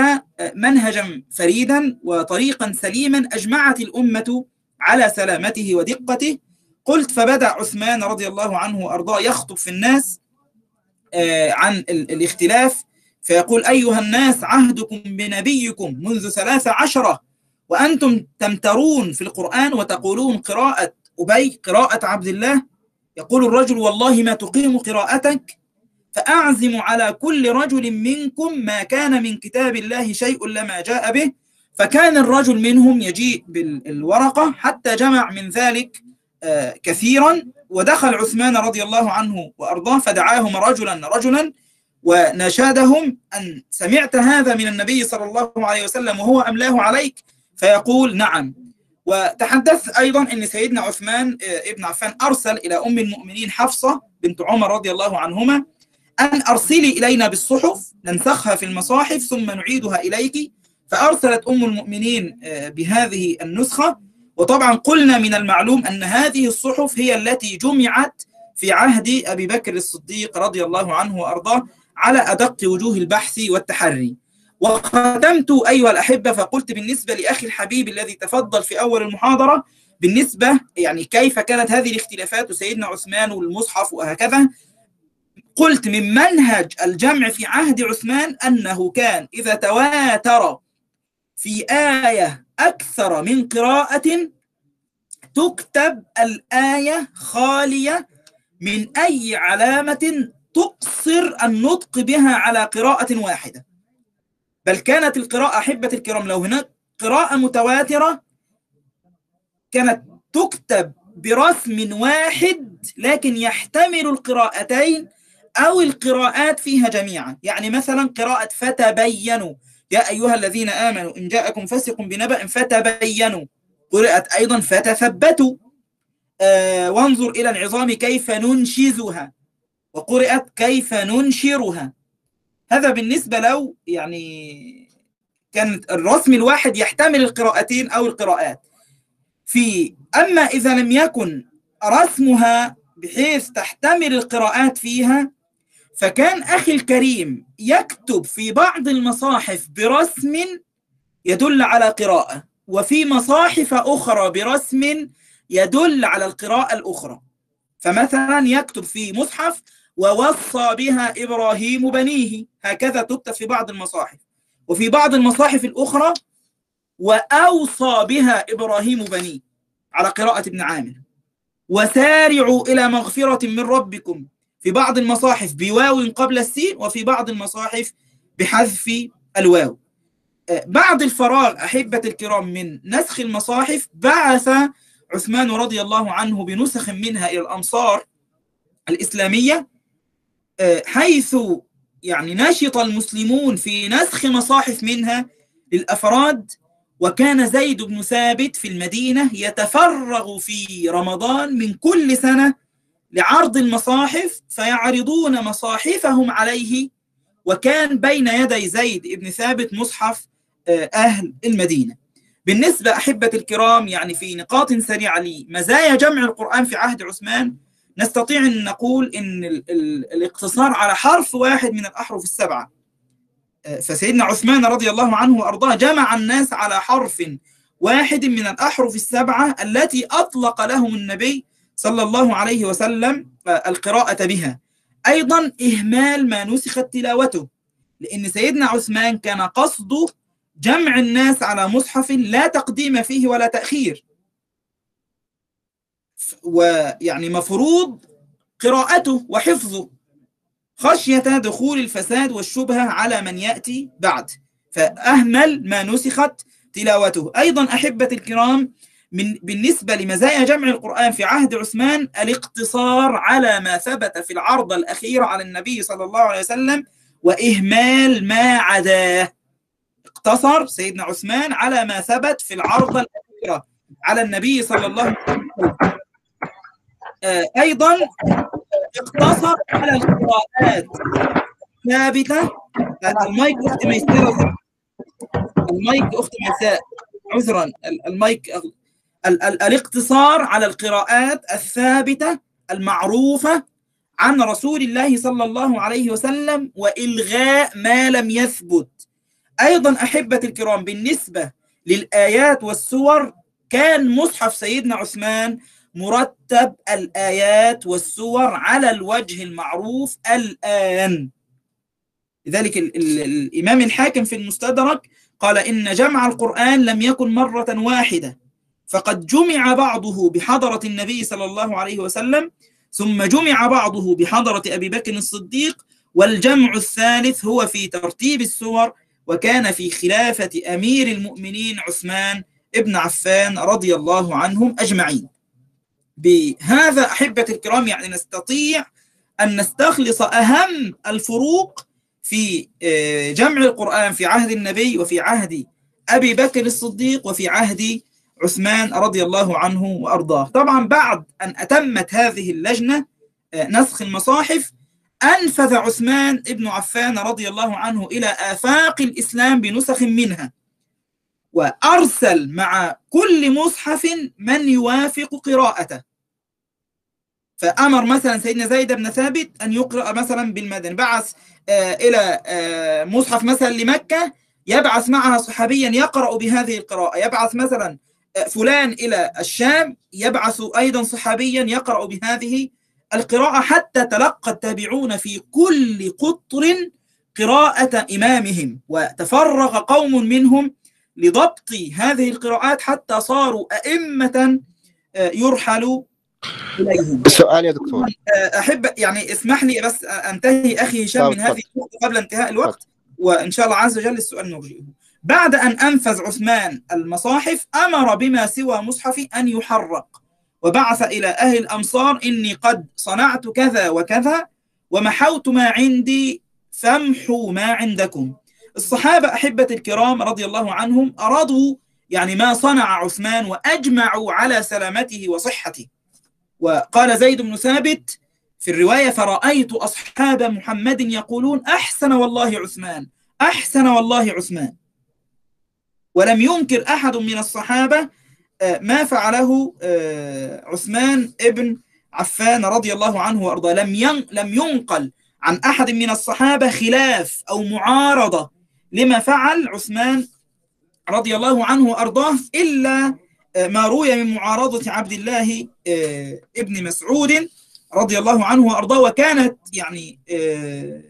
A: منهجا فريدا وطريقا سليما أجمعت الأمة على سلامته ودقته. قلت فبدأ عثمان رضي الله عنه وأرضاه يخطب في الناس آه، عن ال- الاختلاف فيقول أيها الناس عهدكم بنبيكم منذ ثلاث عشرة وأنتم تمترون في القرآن وتقولون قراءة أبي قراءة عبد الله. يقول الرجل والله ما تقيم قراءتك فأعزم على كل رجل منكم ما كان من كتاب الله شيء لما جاء به. فكان الرجل منهم يجيء بالورقة حتى جمع من ذلك آه، كثيرا. ودخل عثمان رضي الله عنه وأرضاه فدعاهم رجلا رجلا. ونشادهم أن سمعت هذا من النبي صلى الله عليه وسلم وهو أملاه عليك؟ فيقول نعم. وتحدثت أيضا أن سيدنا عثمان آه، ابن عفان أرسل إلى أم المؤمنين حفصة بنت عمر رضي الله عنهما أن أرسلي إلينا بالصحف ننسخها في المصاحف ثم نعيدها إليك. فأرسلت أم المؤمنين آه، بهذه النسخة. وطبعا قلنا من المعلوم أن هذه الصحف هي التي جمعت في عهد أبي بكر الصديق رضي الله عنه وأرضاه على أدق وجوه البحث والتحري. وختمت أيها الأحبة فقلت بالنسبة لأخي الحبيب الذي تفضل في أول المحاضرة بالنسبة يعني كيف كانت هذه الاختلافات وسيدنا عثمان والمصحف وهكذا قلت من منهج الجمع في عهد عثمان أنه كان إذا تواتر في آية أكثر من قراءة تكتب الآية خالية من أي علامة تقصر النطق بها على قراءة واحدة. بل كانت القراءة أحبة الكرام لو هناك قراءة متواترة كانت تكتب برسم واحد لكن يحتمل القراءتين أو القراءات فيها جميعا. يعني مثلا قراءة فتبينوا. يا أيها الذين آمنوا إن جاءكم فاسق بنبأ فتبينوا. قرأت أيضا فتثبتوا. آه وانظر إلى العظام كيف ننشزها. وقرأت كيف ننشرها. هذا بالنسبة لو يعني كان الرسم الواحد يحتمل القراءتين أو القراءات. في أما إذا لم يكن رسمها بحيث تحتمل القراءات فيها فكان أخي الكريم يكتب في بعض المصاحف برسم يدل على قراءة وفي مصاحف أخرى برسم يدل على القراءة الأخرى. فمثلا يكتب في مصحف ووصى بها إبراهيم بنيه. هكذا تكتب في بعض المصاحف. وفي بعض المصاحف الأخرى وأوصى بها إبراهيم بنيه على قراءة ابن عامر. وسارعوا إلى مغفرة من ربكم. في بعض المصاحف بواو قبل السين وفي بعض المصاحف بحذف الواو. بعد الفراغ أحبة الكرام من نسخ المصاحف بعث عثمان رضي الله عنه بنسخ منها إلى الأمصار الإسلامية. حيث يعني نشط المسلمون في نسخ مصاحف منها للأفراد وكان زيد بن ثابت في المدينة يتفرغ في رمضان من كل سنة لعرض المصاحف فيعرضون مصاحفهم عليه وكان بين يدي زيد بن ثابت مصحف أهل المدينة. بالنسبة أحبة الكرام يعني في نقاط سريعة لمزايا جمع القرآن في عهد عثمان نستطيع أن نقول أن ال ال الاقتصار على حرف واحد من الأحرف السبعة. فسيدنا عثمان رضي الله عنه وأرضاه جمع الناس على حرف واحد من الأحرف السبعة التي أطلق لهم النبي صلى الله عليه وسلم القراءة بها. أيضا إهمال ما نسخت تلاوته لأن سيدنا عثمان كان قصده جمع الناس على مصحف لا تقديم فيه ولا تأخير. ويعني مفروض قراءته وحفظه خشية دخول الفساد والشبهة على من يأتي بعد. فأهمل ما نسخت تلاوته. أيضا أحبة الكرام من بالنسبة لمزايا جمع القرآن في عهد عثمان الاقتصار على ما ثبت في العرض الأخير على النبي صلى الله عليه وسلم وإهمال ما عداه. اقتصر سيدنا عثمان على ما ثبت في العرض الأخيرة على النبي صلى الله عليه وسلم. أيضا اقتصر على القراءات. ثابتة المايك أختي ميسرة المايك أختي ميساء عذرا المايك ال ال الاقتصار على القراءات الثابتة المعروفة عن رسول الله صلى الله عليه وسلم وإلغاء ما لم يثبت. أيضا أحبة الكرام بالنسبة للآيات والسور كان مصحف سيدنا عثمان مرتب الآيات والسور على الوجه المعروف الآن. لذلك ال ال الإمام الحاكم في المستدرك قال إن جمع القرآن لم يكن مرة واحدة فقد جمع بعضه بحضرة النبي صلى الله عليه وسلم ثم جمع بعضه بحضرة أبي بكر الصديق والجمع الثالث هو في ترتيب السور وكان في خلافة أمير المؤمنين عثمان ابن عفان رضي الله عنهم أجمعين. بهذا أحبة الكرام يعني نستطيع أن نستخلص أهم الفروق في جمع القرآن في عهد النبي وفي عهد أبي بكر الصديق وفي عهد عثمان رضي الله عنه وأرضاه. طبعا بعد أن أتمت هذه اللجنة نسخ المصاحف أنفذ عثمان ابن عفان رضي الله عنه إلى آفاق الإسلام بنسخ منها. وأرسل مع كل مصحف من يوافق قراءته. فأمر مثلا سيدنا زيد بن ثابت أن يقرأ مثلا بالمدن. بعث آه إلى آه مصحف مثلا لمكة يبعث معها صحابيا يقرأ بهذه القراءة. يبعث مثلا آه فلان إلى الشام يبعث أيضا صحابيا يقرأ بهذه القراءة حتى تلقى التابعون في كل قطر قراءة إمامهم. وتفرغ قوم منهم لضبط هذه القراءات حتى صاروا أئمة آه، يرحل إليهم.
K: السؤال يا دكتور.
A: آه، أحب يعني اسمح لي بس أنتهي أخي هشام من. هذه النقطة قبل انتهاء الوقت وإن شاء الله عز وجل السؤال نرجئه. بعد أن أنفذ عثمان المصاحف أمر بما سوى مصحف أن يحرق. وبعث إلى أهل الأمصار إني قد صنعت كذا وكذا ومحوت ما عندي فامحوا ما عندكم. الصحابة أحبة الكرام رضي الله عنهم أرادوا يعني ما صنع عثمان وأجمعوا على سلامته وصحته. وقال زيد بن ثابت في الرواية فرأيت أصحاب محمد يقولون أحسن والله عثمان أحسن والله عثمان. ولم ينكر أحد من الصحابة آه، ما فعله آه، عثمان ابن عفان رضي الله عنه وأرضاه. لم لم ينقل عن أحد من الصحابة خلاف أو معارضة لما فعل عثمان رضي الله عنه وأرضاه إلا آه، ما روي من معارضة عبد الله آه، ابن مسعود رضي الله عنه وأرضاه وكانت يعني آه،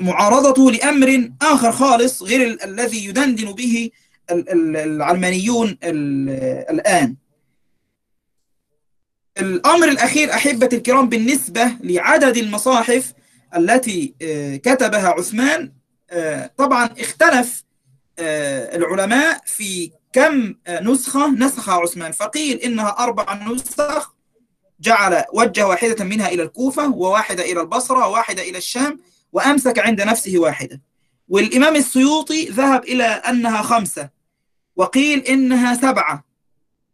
A: معارضته لأمر آخر خالص غير ال- الذي يدندن به ال- ال- العلمانيون ال- الآن. الأمر الأخير أحبة الكرام بالنسبة لعدد المصاحف التي كتبها عثمان طبعا اختلف آه، العلماء في كم آه، نسخة نسخها عثمان فقيل إنها أربع نسخ جعل وجه واحدة منها إلى الكوفة وواحدة إلى البصرة وواحدة إلى الشام وأمسك عند نفسه واحدة. والإمام السيوطي ذهب إلى أنها خمسة وقيل إنها سبعة.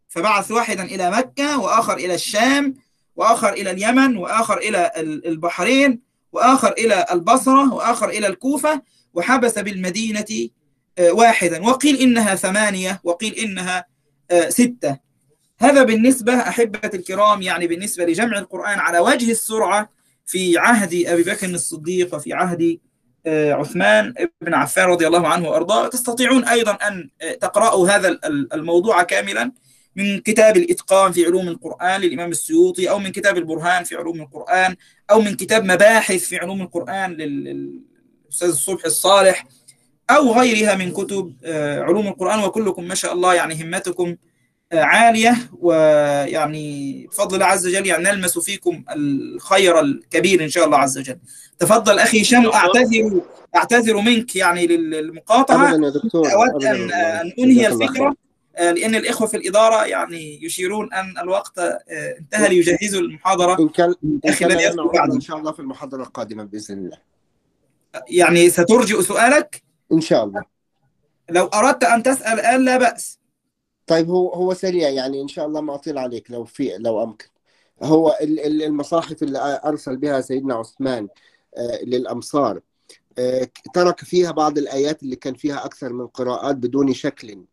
A: فبعث واحدا إلى مكة وآخر إلى الشام وآخر إلى اليمن وآخر إلى ال- البحرين وآخر إلى البصرة وآخر إلى الكوفة وحبس بالمدينة آه، واحدا. وقيل إنها ثمانية وقيل إنها آه، ستة. هذا بالنسبة أحبة الكرام يعني بالنسبة لجمع القرآن على وجه السرعة في عهد أبي بكر الصديق وفي عهد آه، عثمان بن عفان رضي الله عنه وأرضاه. تستطيعون أيضا أن تقرأوا هذا ال- الموضوع كاملا من كتاب الإتقان في علوم القرآن للإمام السيوطي أو من كتاب البرهان في علوم القرآن أو من كتاب مباحث في علوم القرآن للأستاذ الصبح الصالح أو غيرها من كتب آه، علوم القرآن وكلكم ما شاء الله يعني همتكم آه، عالية ويعني بفضل الله عز وجل يعني نلمس فيكم الخير الكبير إن شاء الله عز وجل. تفضل أخي هشام أعتذر أعتذر منك يعني للمقاطعة.
K: ابدا يا دكتور جزاك الله
A: الفكرة
K: خير
A: آه، لأن الإخوة في الإدارة يعني يشيرون أن الوقت انتهى ليجهزوا المحاضرة
K: إن كان إن
A: الذي يدخل
K: إن شاء الله في المحاضرة القادمة بإذن الله.
A: يعني سترجئ سؤالك؟
K: إن شاء الله.
A: لو أردت أن تسأل الآن لا بأس.
K: طيب هو هو سريع يعني إن شاء الله ما أطيل عليك لو في لو أمكن. هو ال- ال- المصاحف اللي أرسل بها سيدنا عثمان آه، للأمصار آه، ترك فيها بعض الآيات اللي كان فيها أكثر من قراءات بدون شكل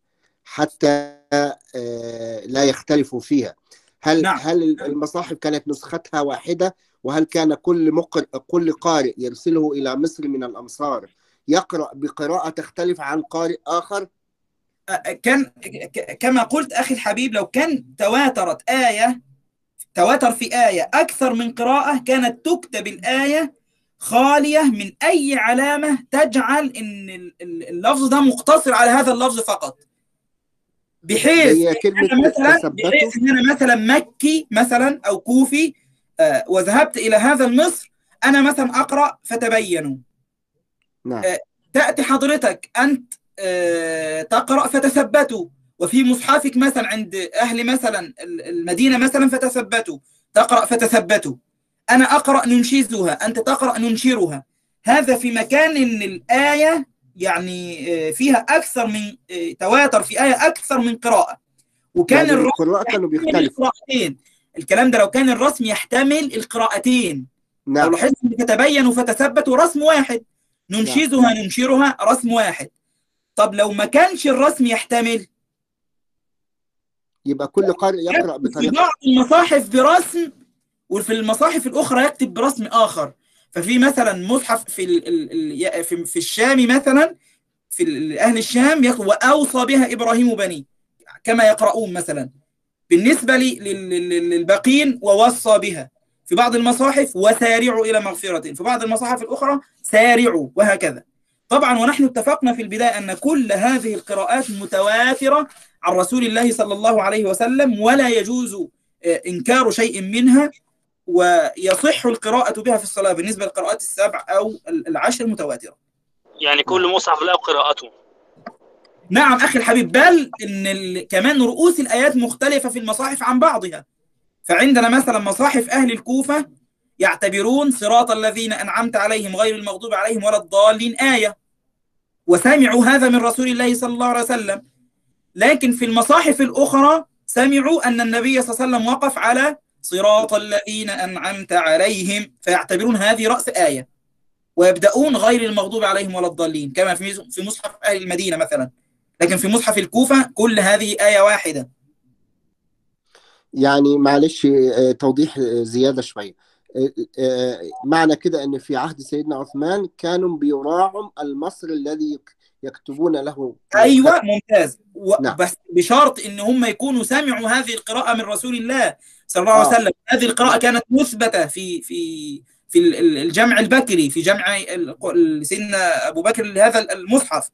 K: حتى آه، لا يختلفوا فيها. هل
A: نعم.
K: هل المصاحف كانت نسختها واحدة؟ وهل كان كل مقر كل قارئ يرسله إلى مصر من الأمصار يقرأ بقراءة تختلف عن قارئ آخر؟
A: كان كما قلت أخي الحبيب لو كان تواترت آية تواتر في آية أكثر من قراءة كانت تكتب الآية خالية من أي علامة تجعل إن ال- اللفظ ده مقتصر على هذا اللفظ فقط. بحيث إن
K: كلمة
A: أنا مثلا بحيث إن أنا مثلا مكي مثلا أو كوفي وذهبت إلى هذا المصر أنا مثلا أقرأ فتبينوا.
K: نعم.
A: آه، تأتي حضرتك أنت آه، تقرأ فتثبتوا. وفي مصحفك مثلا عند أهل مثلا ال- المدينة مثلا فتثبتوا. تقرأ فتثبتوا. أنا أقرأ ننشزها أنت تقرأ ننشرها. هذا في مكان إن الآية يعني آه، فيها أكثر من آه، تواتر في آية أكثر من قراءة. وكان
K: يعني القراء كانوا بيختلفوا.
A: الكلام ده لو كان الرسم يحتمل القراءتين. لو
K: نعم
A: لاحظت ان فتبينوا فتثبتوا رسم واحد.
K: نعم.
A: ننشزها ننشرها رسم واحد. طب لو ما كانش الرسم يحتمل؟
K: يبقى كل قارئ يقرأ
A: يكتب في بعض المصاحف برسم وفي المصاحف الأخرى يكتب برسم آخر. ففي مثلا مصحف في ال ال ال في, في الشام مثلا في أهل الشام وأوصى بها إبراهيم بنيه كما يقرؤون مثلا. بالنسبة للباقين ووصى بها. في بعض المصاحف وسارعوا إلى مغفرة في بعض المصاحف الأخرى سارعوا وهكذا. طبعا ونحن اتفقنا في البداية أن كل هذه القراءات متواترة عن رسول الله صلى الله عليه وسلم ولا يجوز آه، إنكار شيء منها ويصح القراءة بها في الصلاة بالنسبة للقراءات السبع أو العشر المتواترة
E: يعني كل مصحف له قراءته.
A: نعم أخي الحبيب بل ال... كمان رؤوس الآيات مختلفة في المصاحف عن بعضها. فعندنا مثلا مصاحف أهل الكوفة يعتبرون صراط الذين أنعمت عليهم غير المغضوب عليهم ولا الضالين آية. وسمعوا هذا من رسول الله صلى الله عليه وسلم. لكن في المصاحف الأخرى سمعوا أن النبي صلى الله عليه وسلم وقف على صراط الذين أنعمت عليهم. فيعتبرون هذه رأس آية. ويبدأون غير المغضوب عليهم ولا الضالين كما في مصحف أهل المدينة مثلا. لكن في مصحف الكوفة كل هذه آية واحدة.
K: يعني معلش آه، توضيح آه، زيادة شوية. آه، آه، معنى كده إن في عهد سيدنا عثمان كانوا بيراعوا المصر الذي يك- يكتبون له.
A: أيوه ممتاز. و...
K: نعم.
A: بس بشرط إن هم يكونوا سمعوا هذه القراءة من رسول الله صلى الله عليه
K: آه.
A: وسلم. هذه القراءة كانت مثبتة في في في ال- ال- الجمع البكري في جمع سيدنا أبو بكر لهذا المصحف.
K: آه،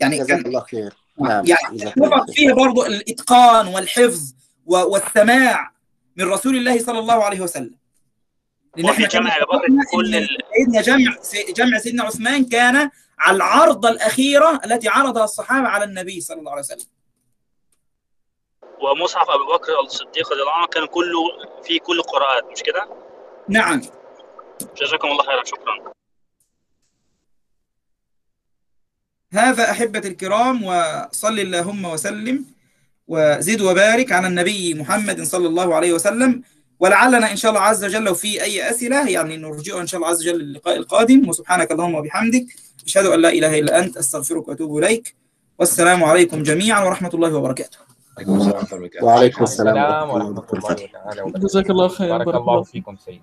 A: يعني
K: جزاك الله خير. نعم
A: يعني
K: خير.
A: فيه برضو الإتقان والحفظ والسماع من رسول الله صلى الله عليه وسلم.
E: لأن
A: إحنا كنا
E: جمع كل
A: سيدنا جمع جمع سيدنا عثمان كان على العرضه الأخيرة التي عرضها الصحابة على النبي صلى الله عليه وسلم.
E: ومصحف ابو بكر الصديق رضي الله عنه كان كله فيه كل القراءات مش كده؟
A: نعم.
E: جزاكم الله خيرا شكرا.
A: هذا أحبة الكرام وصل اللهم وسلم وزد وبارك على النبي محمد صلى الله عليه وسلم. ولعلنا إن شاء الله عز وجل لو في أي أسئلة يعني نرجئها إن شاء الله عز وجل للقاء القادم. وسبحانك اللهم وبحمدك أشهد أن لا إله إلا أنت أستغفرك وأتوب إليك. والسلام عليكم جميعا ورحمة الله وبركاته.
C: عليكم السلام ورحمة الله وبركاته.
K: وعليكم السلام ورحمة الله وبركاته.
F: جزاك الله خير
J: بارك
F: الله
J: فيكم سيد